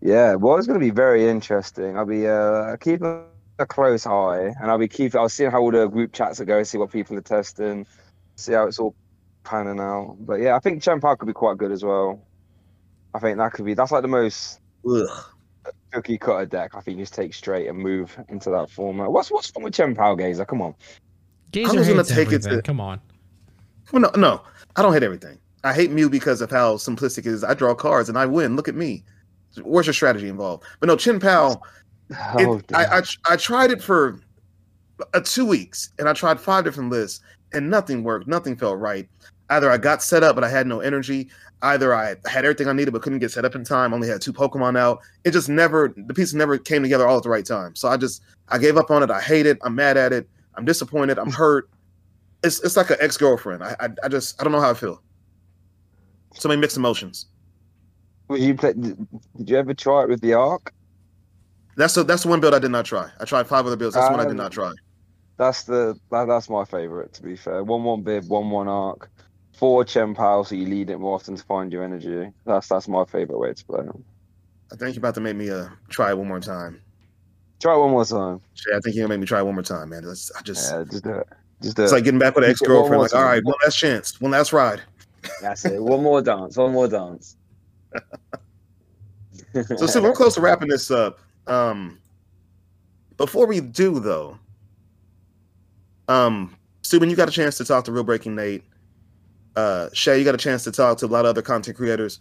yeah, well, it's going to be very interesting. I'll be uh, keeping a close eye, and I'll be keeping. I'll see how all the group chats are going, see what people are testing, see how it's all panning out. But yeah, I think Chien-Pao could be quite good as well. I think that could be that's like the most Ugh cookie cutter deck, I think just take straight and move into that format. What's what's wrong with Chien-Pao Gazer? Come on. Gazer hates gonna take everything. it to, Come on. Well, no, no, I don't hate everything. I hate Mew because of how simplistic it is. I draw cards and I win. Look at me. Where's your strategy involved? But no, Chien-Pao. Oh, I, I I tried it for uh, two weeks and I tried five different lists and nothing worked. Nothing felt right. Either I got set up but I had no energy either I had everything I needed but couldn't get set up in time, only had two Pokemon out. It just never the pieces never came together all at the right time. So I just I gave up on it. I hate it. I'm mad at it. I'm disappointed. I'm hurt. It's it's like an ex girlfriend. I, I, I just I don't know how I feel. So many mixed emotions. Would you play? Did you ever try it with the Arc? That's the that's the one build I did not try. I tried five other builds. That's um, one I did not try. That's the that, that's my favorite. To be fair, one one bib, one one Arc four Chien-Pao, so you lead it more often to find your energy. That's that's my favorite way to play them. I think you're about to make me uh, try it one more time. Try it one more time. Yeah, I think you're gonna make me try it one more time, man. That's, I just yeah, just do it. Just do it's it. like getting back with an ex girlfriend. Like, all right, one last chance, one last ride. That's it. One more dance. One more dance. so, see, we're close to wrapping this up. Um, before we do, though, um, Subin, you got a chance to talk to Real Breaking Nate uh, Shai, you got a chance to talk to a lot of other content creators.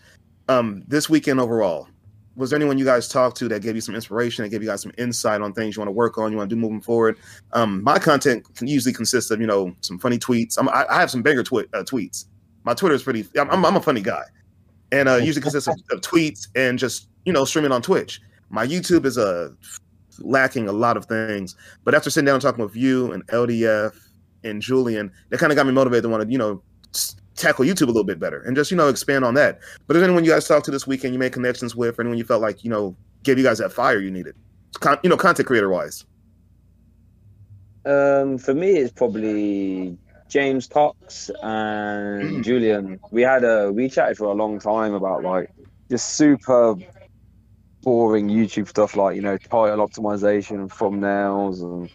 Um, this weekend overall, was there anyone you guys talked to that gave you some inspiration, that gave you guys some insight on things you want to work on, you want to do moving forward? Um, my content usually consists of, you know, some funny tweets. I'm, I, have some bigger twi- uh, tweets. My Twitter is pretty. I'm, I'm, I'm a funny guy, and uh, usually consists of, of, tweets and just you know streaming on Twitch. My YouTube is a uh, lacking a lot of things, but after sitting down and talking with you and LDF and Julian, that kind of got me motivated to want to you know tackle YouTube a little bit better and just you know expand on that. But is anyone you guys talked to this weekend you made connections with, or anyone you felt like you know gave you guys that fire you needed, Con- you know, content creator wise? Um, for me, it's probably James Cox and mm. Julian. We had a we chatted for a long time about like just super boring YouTube stuff like you know title optimization and thumbnails and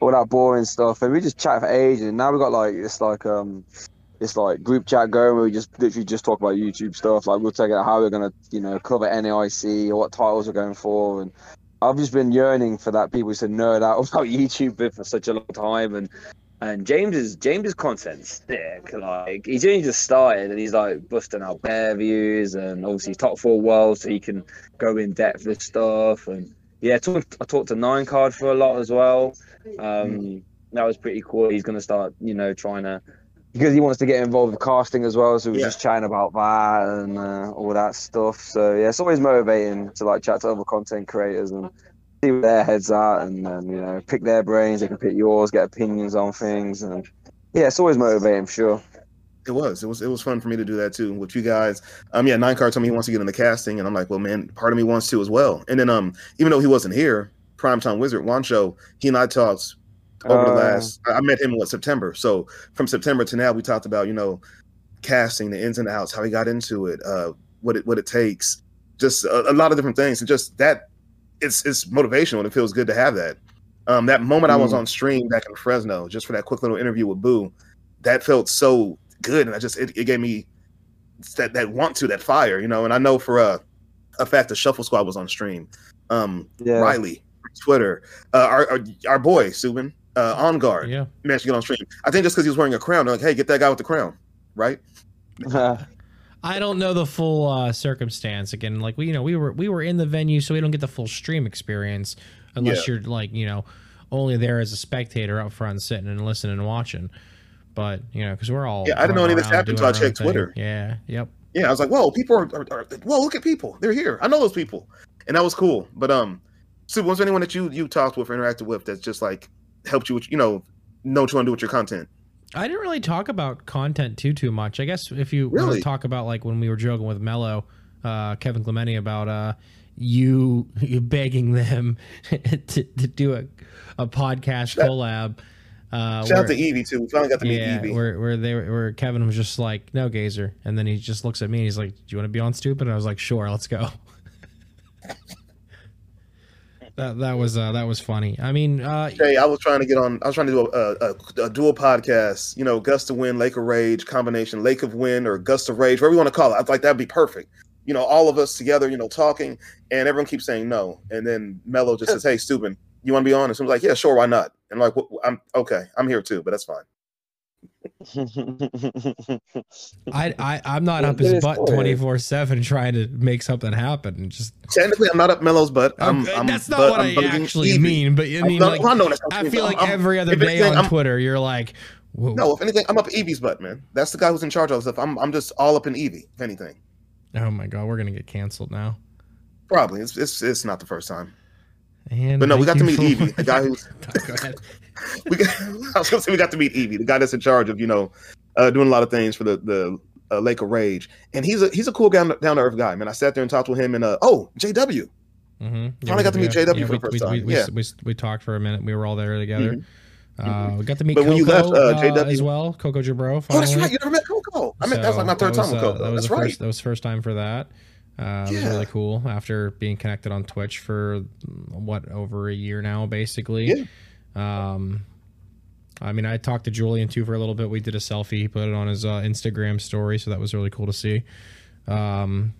all that boring stuff. And we just chat for ages. And now we got like it's like um it's like group chat going where we just literally just talk about YouTube stuff. Like we'll take out how we're gonna, you know, cover NAIC or what titles we're going for. And I've just been yearning for that people to nerd out about YouTube for such a long time. And and James's James's content's sick. Like he's only just started and he's like busting out bear views and obviously top four world so he can go in depth with stuff. And yeah, I talked, I talked to Nine Card for a lot as well. Um, that was pretty cool. He's gonna start, you know, trying to because he wants to get involved with casting as well. So we're yeah. just chatting about that and uh, all that stuff. So yeah, it's always motivating to like chat to other content creators and see where their heads are and um, you know pick their brains. They can pick yours, get opinions on things, and yeah, it's always motivating for sure. It was. It was. It was fun for me to do that too with you guys. Um, yeah, Nine Card told me he wants to get in the casting, and I'm like, well, man, part of me wants to as well. And then, um, even though he wasn't here, Primetime Wizard Wancho, he and I talked over the uh, last I met him in what September. So from September to now we talked about, you know, casting, the ins and outs, how he got into it, uh what it what it takes, just a, a lot of different things. And just that it's it's motivational and it feels good to have that. Um that moment mm. I was mm. on stream back in Fresno just for that quick little interview with Boo, that felt so good and I just it, it gave me that that want to, that fire, you know, and I know for uh a fact the Shuffle Squad was on stream. Um, yeah. Riley, Twitter, uh, our, our, our boy Subin, uh, on guard, yeah, managed to get on stream. I think just because he was wearing a crown, they're like, hey, get that guy with the crown, right? I don't know the full uh, circumstance. Again, like we, you know, we were we were in the venue, so we don't get the full stream experience unless yeah. you're like, you know, only there as a spectator up front, sitting and listening and watching. But you know, because we're all yeah, I didn't know any of this happened until I checked Twitter. Yeah, yep. Yeah, I was like, whoa, people are, are, are whoa, look at people, they're here. I know those people, and that was cool. But um, so was there anyone that you you talked with or interacted with that's just like helped you, with, you know, know what you want to do with your content? I didn't really talk about content too too much. I guess if you really? want to talk about like when we were joking with Mello, uh, Kevin Clemente about uh, you, you begging them to, to do a, a podcast shout, collab. Uh, shout where, out to Evie too. We finally got to meet yeah, Evie. Where where they where Kevin was just like, no gazer, and then he just looks at me and he's like, do you want to be on Stupid? And I was like, sure, let's go. that that was uh, that was funny. I mean, uh, hey, I was trying to get on. I was trying to do a, a, a dual podcast. You know, Gust of Wind, Lake of Rage combination, Lake of Wind or Gust of Rage, whatever you want to call it. I was like that'd be perfect. You know, all of us together, you know, talking, and everyone keeps saying no, and then Mello just says, "Hey, Stupid, you want to be on?" And so I'm like, "Yeah, sure, why not?" And I'm like, "I'm okay, I'm here too, but that's fine." I, I I'm not up his butt twenty four seven trying to make something happen. And just technically, I'm not up Mello's butt. I'm, I'm, that's not what I'm i actually mean. But I mean, like, well, I feel like every other day anything, on Twitter, you're like, Whoa. no. If anything, I'm up Evie's butt, man. That's the guy who's in charge of stuff. I'm I'm just all up in Evie. If anything. Oh my god, we're gonna get canceled now. Probably. It's it's, it's not the first time. And but no, we got to meet Evie, the guy who's. Go ahead. We got, I was gonna say we got to meet Evie, the guy that's in charge of you know uh, doing a lot of things for the the uh, Lake of Rage, and he's a he's a cool down down to earth guy, man. I sat there and talked with him, and uh, oh JW. Mm-hmm. Yeah, Finally got to meet JW yeah, for we, the first we, time. We, yeah, we, we, talked for a minute. We were all there together. Mm-hmm. Uh, we got to meet but Coco when you left, uh, JW, as well, Coco Jabro. Finally. Oh, that's right. You never met Coco. I mean, so that was like my third was, time with uh, Coco. that was that's right. First, that was first time for that. Uh, it was really cool after being connected on Twitch for what over a year now, basically. Yeah. Um, I mean, I talked to Julian too for a little bit. We did a selfie. He put it on his uh, Instagram story, so that was really cool to see. Um,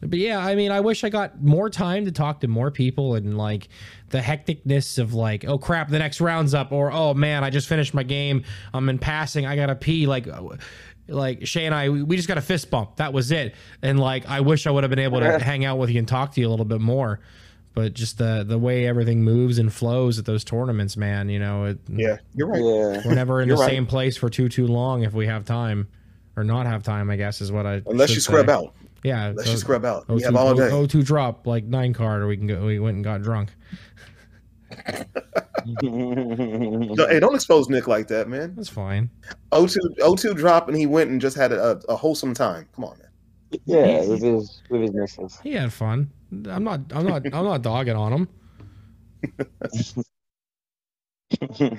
but yeah, I mean, I wish I got more time to talk to more people and like the hecticness of like, oh crap, the next round's up, or oh man, I just finished my game. I'm in passing. I gotta pee. Like, like Shai and I, we just got a fist bump. That was it. And like, I wish I would have been able to hang out with you and talk to you a little bit more. But just the the way everything moves and flows at those tournaments, man. You know, it, yeah, you're right. Yeah. We're never in the right. same place for too too long if we have time, or not have time. I guess is what I unless you scrub say. out. Yeah, unless you scrub out. O2, have all day. O, O2 drop like nine card, or we can go. We went and got drunk. no, hey, don't expose Nick like that, man. That's fine. O2 O2 drop and he went and just had a, a wholesome time. Come on, man. Yeah, with his with his missus. He had fun. I'm not I'm not I'm not dogging on him.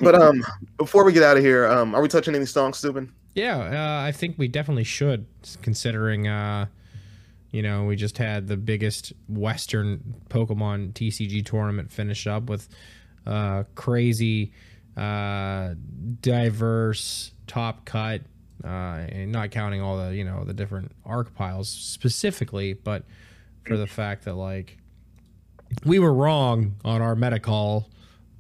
but um before we get out of here, um are we touching any songs, Stupid? Yeah, uh, I think we definitely should, considering uh you know, we just had the biggest Western Pokemon TCG tournament finish up with uh, crazy, uh, diverse top cut, uh, and not counting all the you know the different arc piles specifically, but for the fact that like we were wrong on our meta call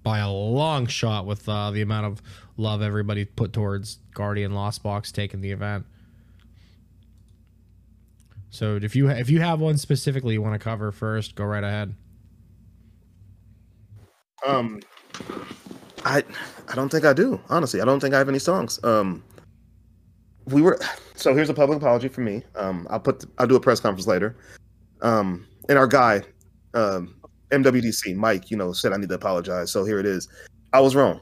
by a long shot with uh, the amount of love everybody put towards Guardian Lost Box taking the event. So if you if you have one specifically you want to cover first, go right ahead. Um, I I don't think I do. Honestly, I don't think I have any songs. Um, we were so here's a public apology for me. Um, I'll put I'll do a press conference later. Um, and our guy, um, MWDC Mike, you know, said I need to apologize. So here it is. I was wrong.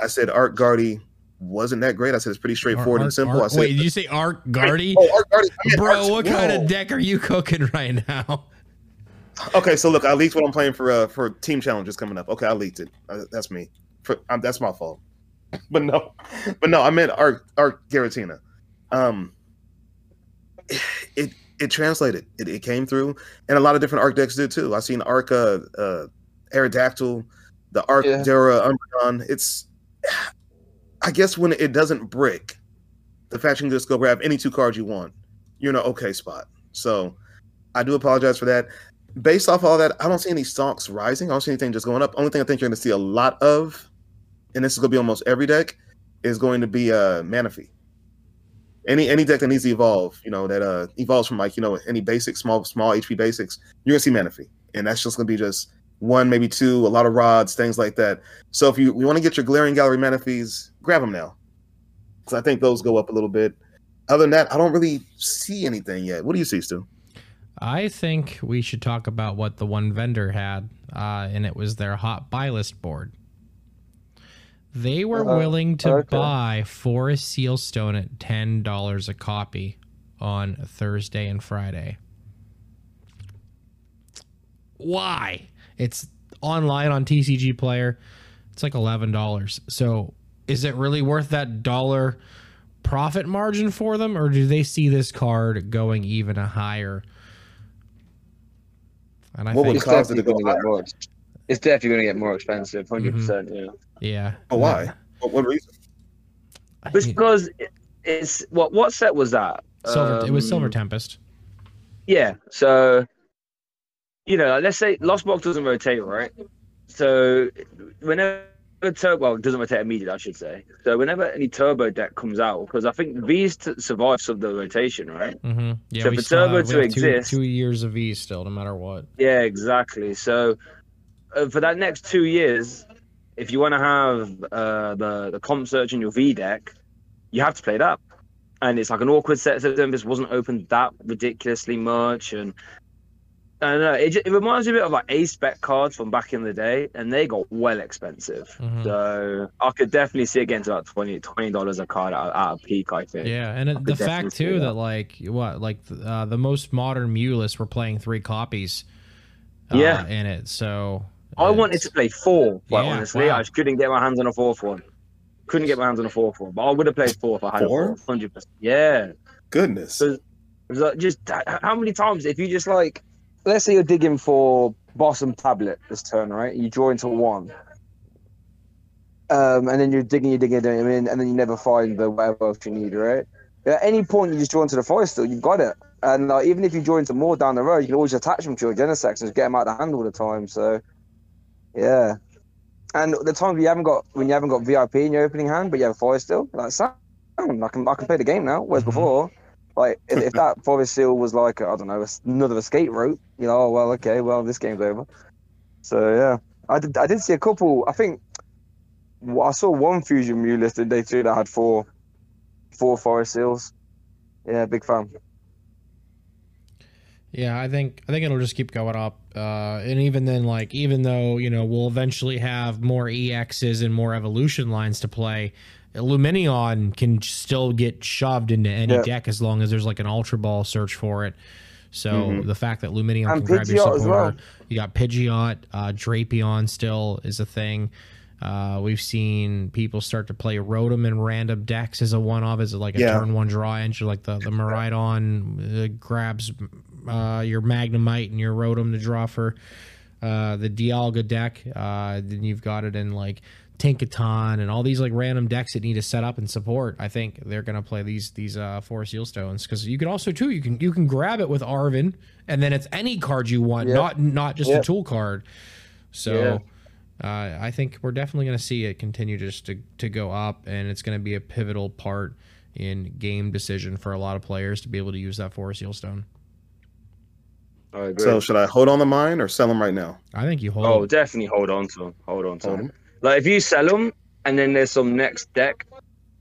I said Art Guardy wasn't that great. I said it's pretty straightforward and simple. I said, wait, did you say Art Guardy? Oh, Art Guardy. Bro, what kind of deck are you cooking right now? Okay, so look, I leaked what I'm playing for uh, for team challenges coming up. Okay, I leaked it. Uh, that's me. For, um, that's my fault. But no, but no, I meant Art Art Giratina. Um, it it translated. It, it came through, and a lot of different Arc decks did too. I've seen Arca, uh, Aerodactyl, the Arc yeah. Dara Umbreon. It's I guess when it doesn't brick, the fact you can just go grab any two cards you want, you're in an okay spot. So I do apologize for that. based off all that, I don't see any stocks rising. I don't see anything just going up. Only thing I think you're going to see a lot of, and this is going to be almost every deck, is going to be uh Manaphy. Any any deck that needs to evolve, you know, that uh evolves from like you know any basic small small HP basics, you're gonna see Manaphy, and that's just gonna be just one, maybe two, a lot of rods, things like that. So if you, you want to get your Glaring Gallery Manaphys, grab them now, because I think those go up a little bit. Other than that, I don't really see anything yet. What do you see, Stu? I think we should talk about what the one vendor had, uh, and it was their hot buy list board. They were uh, willing to okay. buy Forest Seal Stone at ten dollars a copy on Thursday and Friday. Why? It's online on TCG Player. It's like eleven dollars. So is it really worth that dollar profit margin for them, or do they see this card going even a higher? And I what think would cause it to go higher? More, it's definitely going to get more expensive, 100 mm-hmm. percent. Yeah. Yeah. Oh, why? What, what reason? It's because it's what what set was that? Silver. Um, it was Silver um, Tempest. Yeah. So you know, let's say Lost Box doesn't rotate, right? So whenever a turbo, well, it doesn't rotate immediately, I should say. So whenever any turbo deck comes out, because I think V's t- survive some of the rotation, right? Mm-hmm. Yeah, so for turbo to exist, two, two, years of V still, no matter what. Yeah, exactly. So uh, for that next two years, if you want to have uh, the the comp search in your V deck, you have to play that. And it's like an awkward set. So this wasn't opened that ridiculously much, and I don't know it, it reminds me a bit of like ACE SPEC cards from back in the day, and they got well expensive. Mm-hmm. So I could definitely see it getting to about 20 dollars a card at, at, a peak. I think. Yeah, and it, the fact too that. that. like what like uh, the most modern Mulus were playing three copies. Uh, yeah, in it. So I wanted to play four, but yeah, honestly, wow. I just couldn't get my hands on a fourth one. Couldn't get my hands on a fourth one, but I would have played four if I had four? Hundred percent. Yeah. Goodness. So, like just how many times if you just like let's say you're digging for Bosom tablet this turn, right? You draw into one. Um, and then you're digging, you're digging, digging, and then you never find the whatever else you need, right? At any point, you just draw into the forest seal, you've got it. And like, even if you draw into more down the road, you can always attach them to your Genesects and just get them out of the hand all the time. So, yeah. And the times you haven't got when you haven't got VIP in your opening hand, but you have a forest seal, like, sound, I can I can play the game now. Whereas mm-hmm. before, like if, if that forest seal was like I don't know another escape route, you know, oh, well okay, well this game's over. So yeah, I did I did see a couple. I think I saw one fusion Mew listed day two that had four four forest seals. Yeah, big fan. Yeah, I think I think it'll just keep going up, uh, and even then, like even though you know we'll eventually have more EXs and more evolution lines to play, Lumineon can still get shoved into any yeah. deck as long as there's like an Ultra Ball search for it. So mm-hmm. the fact that Lumineon and can Pidgeot grab your supporter, well. you got Pidgeot, uh, Drapion still is a thing. Uh, we've seen people start to play Rotom in random decks as a one off, as like a yeah. turn one draw engine, like the the Miraidon uh, grabs uh, your Magnemite and your Rotom to draw for uh, the Dialga deck. Uh, then you've got it in like Tinkaton and all these like random decks that need to set up and support. I think they're gonna play these these uh Forest Seal Stones because you can also too you can you can grab it with Arven and then it's any card you want, yep. not not just yep. a tool card. So yeah. uh, I think we're definitely gonna see it continue just to to go up, and it's gonna be a pivotal part in game decision for a lot of players to be able to use that Forest Seal Stone. So should I hold on the mine or sell them right now? I think you oh, hold. Oh, definitely hold on to them. Hold on to hold them. Like if you sell them and then there's some next deck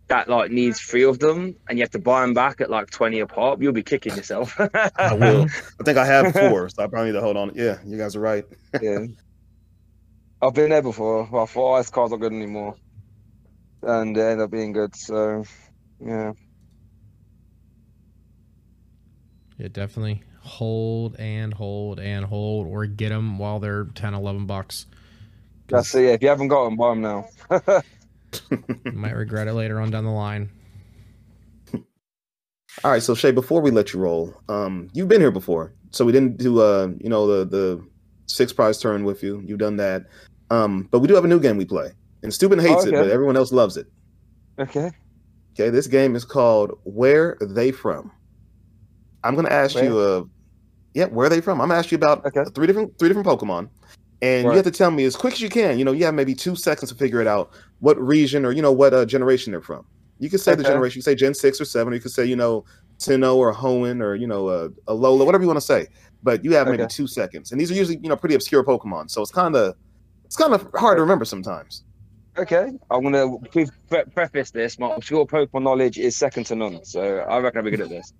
that like needs three of them and you have to buy them back at like 20 a pop, you'll be kicking yourself. I will. I think I have four, so I probably need to hold on. Yeah, you guys are right. yeah. I've been there before. Well, four ice cards aren't good anymore. And they end up being good. So, yeah. Yeah, definitely hold and hold and hold or get them while they're 10, 11 bucks. That's it. Yeah, if you haven't got them, buy them now. you might regret it later on down the line. All right, so Shai, before we let you roll, um, you've been here before, so we didn't do uh, you know, the the six prize turn with you. You've done that, um, but we do have a new game we play, and Steuben hates oh, okay. it, but everyone else loves it. Okay. Okay, this game is called Where Are They From. I'm gonna ask Where? you a Yeah, where are they from? I'm gonna ask you about Okay. three different three different Pokemon, and Right. you have to tell me as quick as you can. You know, you have maybe two seconds to figure it out what region or you know what uh, generation they're from. You can say the generation. You can say Gen six or seven. Or you can say you know Sinnoh or Hoenn or you know uh, Alola, whatever you want to say. But you have maybe Okay. two seconds, and these are usually you know pretty obscure Pokemon, so it's kind of it's kind of hard to remember sometimes. Okay, I'm gonna pre- preface this. My obscure Pokemon knowledge is second to none, so I reckon I'll be good at this.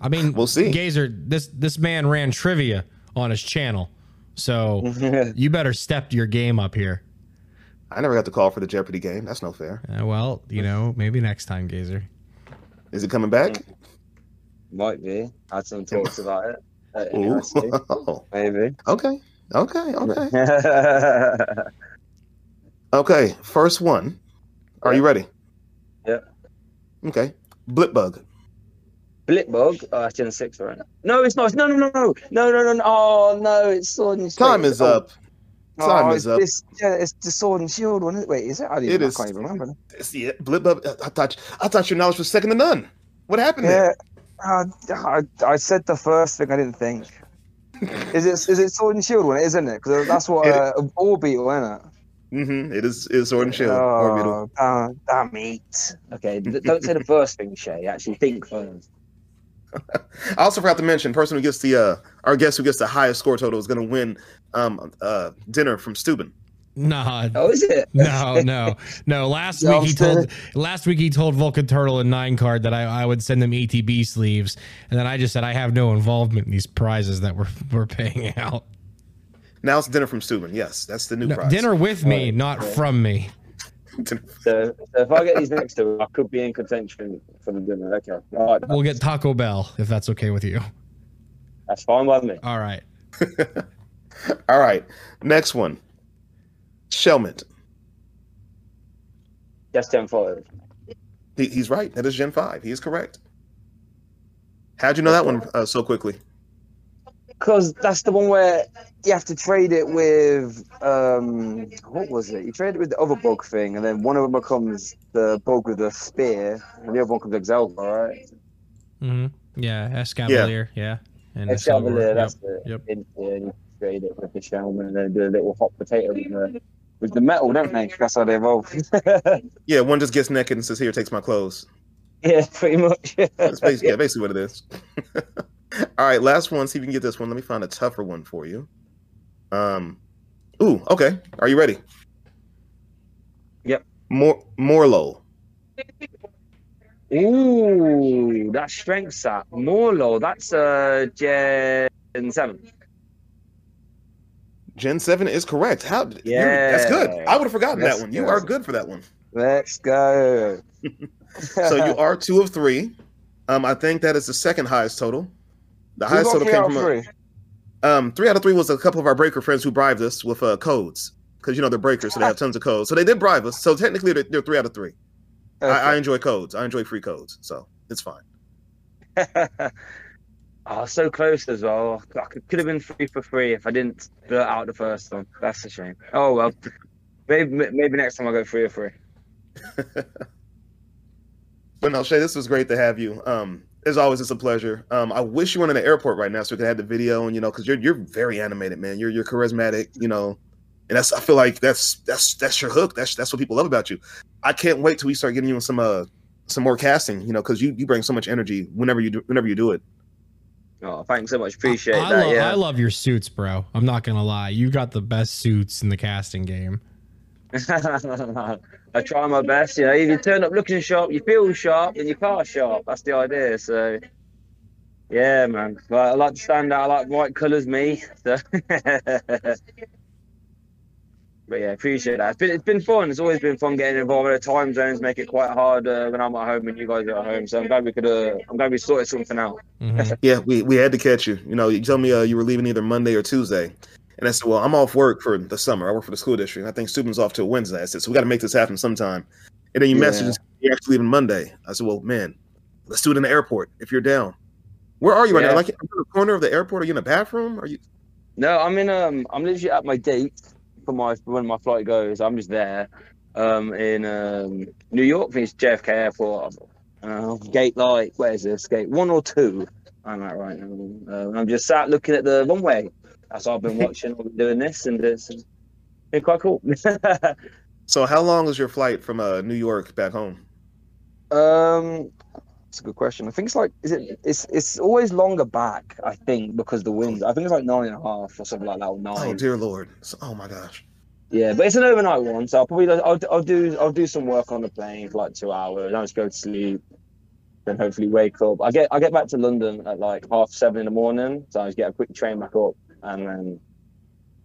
I mean, We'll see. Gazer, this this man ran trivia on his channel, so you better step your game up here. I never got the call for the Jeopardy game. That's no fair. Uh, well, you know, maybe next time, Gazer. Is it coming back? Might be. Had some talks about it. Ooh. Oh, maybe. okay, okay, okay. Okay, first one. Are you ready? Yeah. Okay. Blipbug. Blipbug. Oh, that's Gen six, right? No, it's not. No, no, no, no, no, no, no. no. Oh no, it's Sword and Shield. Time is Oh, up. Time oh, is up. This, yeah, it's the Sword and Shield one. Wait, is it? I, didn't, It I is- can't even remember. See it? Blipbug. I thought I thought your knowledge was second to none. What happened there? Yeah, uh, I, I said the first thing I didn't think. Is it is it Sword and Shield one, isn't it? Because that's what It- uh, Orbeetle, isn't it? Mm-hmm. It is is Sword and Shield. Orbital. Oh, damn, damn it. Okay, don't say the first thing, Shai. Actually, think first. I also forgot to mention, person who gets the uh our guest who gets the highest score total is gonna win um uh dinner from Steuben. Nah, Oh, is it? no, no, no. Last week he told last week he told Vulcan Turtle and Nine Card that I, I would send them ATB sleeves, and then I just said I have no involvement in these prizes that we're we're paying out. Now it's dinner from Steuben. Yes, that's the new No, prize. dinner with me, Right, not right. from me. So, so if I get these next to I could be in contention for the dinner. Okay, all right, We'll get Taco Bell if that's okay with you. that's fine by me. All right. All right. Next one. Shelmet. Yes, ten five. He, he's right. That is Gen 5. He is correct. How'd you know that one uh, so quickly? Because that's the one where you have to trade it with um what was it? You trade it with the other bug thing, and then one of them becomes the bug with the spear, and the other one becomes Accelgor, right? Mm-hmm. Yeah, Escavalier. Yeah. And the silver- Accelgor, yep. that's the yep. in- yeah, you trade it with the Shelman, and then do a little hot potato with the with the metal, don't they? That's how they evolve. Yeah, one just gets naked and says, Here, takes my clothes. yeah, pretty much. That's basically, yeah, basically what it is. All right, last one. See if you can get this one. Let me find a tougher one for you. Um, ooh, okay. Are you ready? Yep. More Morelull. Ooh, that's strength sap. Morelull, that's uh Gen seven. Gen seven is correct. How? Yeah. that's good. I would have forgotten That's that one. You good. are good for that one. Let's go. So you are two of three. Um, I think that is the second highest total. The highest total came from a, three? um three out of three was a couple of our breaker friends who bribed us with uh, codes because you know they're breakers, so they have tons of codes. So they did bribe us. So technically, they're, they're three out of three. I, I enjoy codes. I enjoy free codes, so it's fine. oh, so close as well. I could, could have been three for three if I didn't blurt out the first one. That's a shame. Oh well. Maybe maybe next time I go three or three. But no, Shai, this was great to have you. Um, as always, it's a pleasure. Um, I wish you weren't in the airport right now so we could have the video and you know because you're you're very animated, man. You're you're charismatic, you know, and that's I feel like that's that's that's your hook. That's that's what people love about you. I can't wait till we start getting you in some uh some more casting, you know, because you you bring so much energy whenever you do whenever you do it. Oh, thanks so much. Appreciate I, that. lo- yeah. I love your suits, bro. I'm not gonna lie. You got the best suits in the casting game. I try my best. You know, if you turn up looking sharp, you feel sharp, and your car's sharp. That's the idea. So, yeah, man. But I like to stand out. I like bright colours, me. So. but yeah, appreciate that. It's been it's been fun. It's always been fun getting involved. The time zones make it quite hard uh, when I'm at home and you guys are at home. So I'm glad we could. Uh, I'm glad we sorted something out. Mhm. Yeah, we we had to catch you. You know, you told me uh, you were leaving either Monday or Tuesday. And I said, well, I'm off work for the summer. I work for the school district. I think students off till Wednesday. I said, so we got to make this happen sometime. And then you Yeah. messaged, you're actually leaving Monday. I said, well, man, let's do it in the airport if you're down. Where are you right Yeah. now? Like in the corner of the airport? Are you in a bathroom? Are you? No, I'm in. Um, I'm literally at my gate for my when my flight goes. I'm just there, um, in um New York. I think it's JFK Airport. Uh, gate like where is this? Gate one or two? I'm at right now. Uh, I'm just sat looking at the runway. That's all I've been watching doing this, and it's been quite cool. so, how long is your flight from uh, New York back home? Um, it's a good question. I think it's like is it it's it's always longer back, I think, because the wind. I think it's like nine and a half or something like that. Or nine. Oh dear lord. Oh my gosh. Yeah, but it's an overnight one, so I'll probably I'll, I'll do I'll do some work on the plane for like two hours. I'll just go to sleep, then hopefully wake up. I get I get back to London at like half seven in the morning, so I just get a quick train back up and then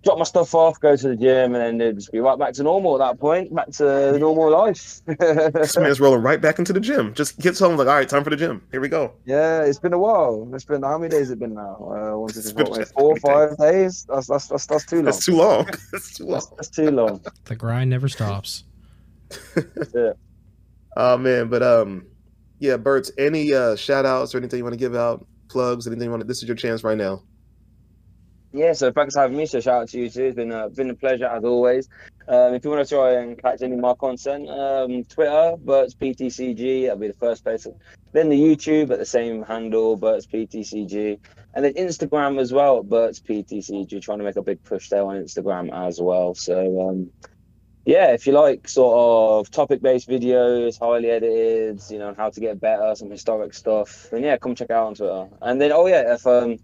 drop my stuff off, go to the gym, and then it'd just be right back to normal at that point, back to normal life. this man's rolling right back into the gym. Just gets home like, all right, time for the gym. Here we go. Yeah, it's been a while. It's been how many days It's it been now? Uh, one, two, three, four, four five days. That's, that's that's that's too long. That's too long. that's too long. That's, that's too long. The grind never stops. yeah. Oh man, but um, yeah, Burts. Any uh shout outs or anything you want to give out? Plugs? Anything you want to? This is your chance right now. Yeah, so thanks for having me. So shout out to you too. It's been a, been a pleasure as always. Um, if you want to try and catch any of my content, um, Twitter, Burts PTCG, that'll be the first place. Then the YouTube at the same handle, Burts PTCG. And then Instagram as well, Burts PTCG, trying to make a big push there on Instagram as well. So, um, yeah, if you like sort of topic based videos, highly edited, you know, how to get better, some historic stuff, then yeah, come check out on Twitter. And then, oh yeah, if um,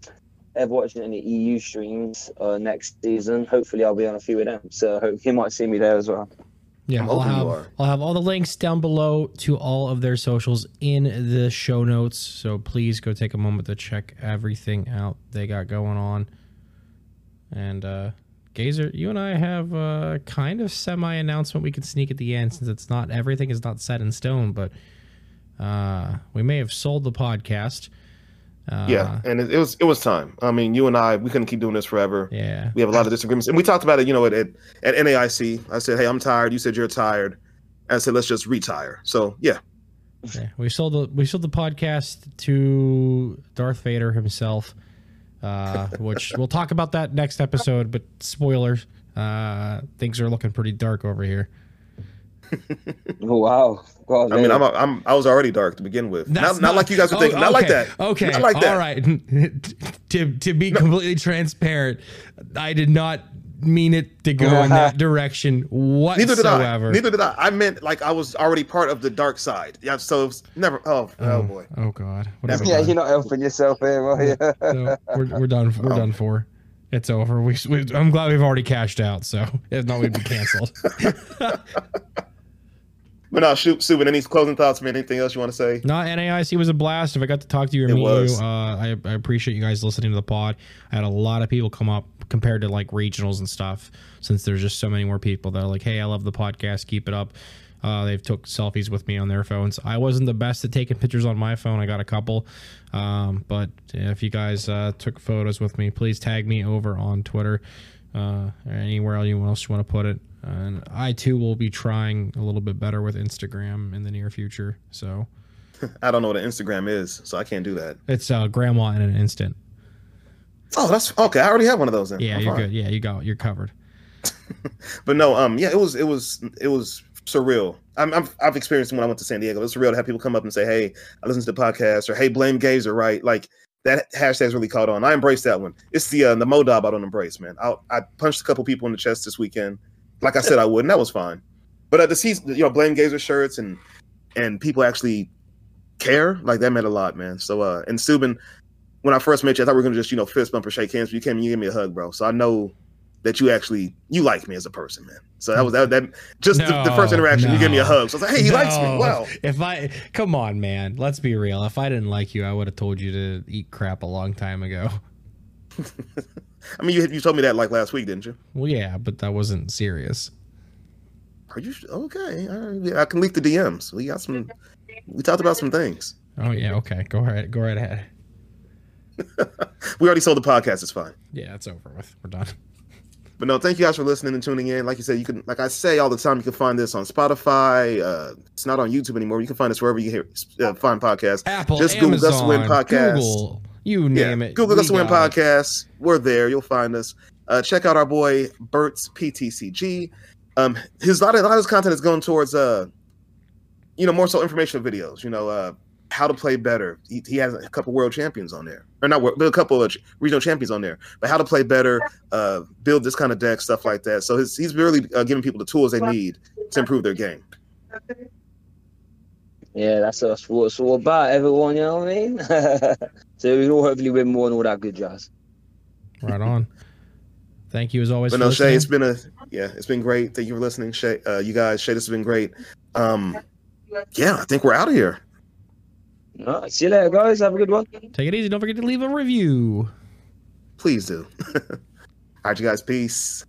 ever watching any EU streams uh, next season, hopefully I'll be on a few of them. So hope he might see me there as well. Yeah, I'll have I'll have all the links down below to all of their socials in the show notes. So please go take a moment to check everything out they got going on. And uh Gazer, you and I have a kind of semi announcement we can sneak at the end since it's not everything is not set in stone, but uh we may have sold the podcast. Uh, yeah, and it, it, was it was time. I mean, you and I, we couldn't keep doing this forever. Yeah, we have a lot of disagreements, and we talked about it. You know, at at, at NAIC, I said, "Hey, I'm tired." You said you're tired. And I said, "Let's just retire." So yeah. yeah, we sold the we sold the podcast to Darth Vader himself, uh, which we'll talk about that next episode. But spoilers, uh, things are looking pretty dark over here. oh wow! Well, I mean, I'm, I'm I was already dark to begin with. Not, not, not, like you guys are thinking. Oh, okay, not like that. Okay. Not like that. All right. to to be no. completely transparent, I did not mean it to go in that direction whatsoever. Neither did I. Neither did I. I meant like I was already part of the dark side. Yeah. So never. Oh, oh, oh boy. Oh god. yeah, you're not helping yourself here, well, yeah. So we're, we're done. We're oh. done for. It's over. We, we, I'm glad we've already cashed out. So if not, we'd be canceled. But no, shoot, Subin, any closing thoughts, man? Anything else you want to say? No, NAIC was a blast. If I got to talk to you or it meet was. you, uh, I, I, appreciate you guys listening to the pod. I had a lot of people come up compared to like regionals and stuff, since there's just so many more people that are like, hey, I love the podcast, keep it up. Uh, they've took selfies with me on their phones. I wasn't the best at taking pictures on my phone. I got a couple, um, but if you guys uh, took photos with me, please tag me over on Twitter uh, or anywhere else you want to put it. And I too will be trying a little bit better with Instagram in the near future. So I don't know what an Instagram is, so I can't do that. It's uh, grandma in an instant. Oh, that's okay. I already have one of those. Then. Yeah, I'm you're fine. good. Yeah, you got you're covered. but no, um, yeah, it was it was it was surreal. I'm, i have experienced when I went to San Diego. It's surreal to have people come up and say, "Hey, I listened to the podcast," or "Hey, blame Gazer," right? Like that hashtag's really caught on. I embrace that one. It's the uh, the Modob I don't embrace, man. I I punched a couple people in the chest this weekend like I said I would, and that was fine. But uh, to see you know blame Gazer shirts and and people actually care, like that meant a lot, man. So uh and Subin, when I first met you, I thought we were gonna just you know fist bump or shake hands. But you came and you gave me a hug, bro. So I know that you actually you like me as a person, man. So that was that that just no, the, the, first interaction. No. You gave me a hug. So I was like, hey, he no. likes me. Wow. If I come on, man, let's be real. If I didn't like you, I would have told you to eat crap a long time ago. I mean, you you told me that like last week, didn't you? Well, yeah, but that wasn't serious. Are you okay? Right. I can leak the DMs. We got some. We talked about some things. Oh yeah, okay. Go right, go right ahead. we already sold the podcast. It's fine. Yeah, it's over with. We're done. But no, thank you guys for listening and tuning in. Like you said, you can, like I say all the time, you can find this on Spotify. Uh, it's not on YouTube anymore. You can find us wherever you hear, uh, find podcasts. Apple, just Amazon, Google Gus Win podcast. Google, you name yeah, it. Google Gus Win podcast. We're there. You'll find us. Uh, check out our boy Burts PTCG. Um, his a lot of, a lot of his content is going towards uh, you know, more so informational videos. You know, uh, how to play better. He, he, has a couple world champions on there, or not, but a couple of regional champions on there. But how to play better, uh, build this kind of deck, stuff like that. So his, he's really uh, giving people the tools they need to improve their game. Yeah, that's us. What it's all about, everyone. You know what I mean? so we can all hopefully win more and all that good jazz. Right on. Thank you as always. But no, listening. Shai, it's been a yeah, it's been great. Thank you for listening, Shai. Uh, you guys, Shai, this has been great. Um, yeah, I think we're out of here. All right, see you later, guys. Have a good one. Take it easy. Don't forget to leave a review. Please do. All right, you guys. Peace.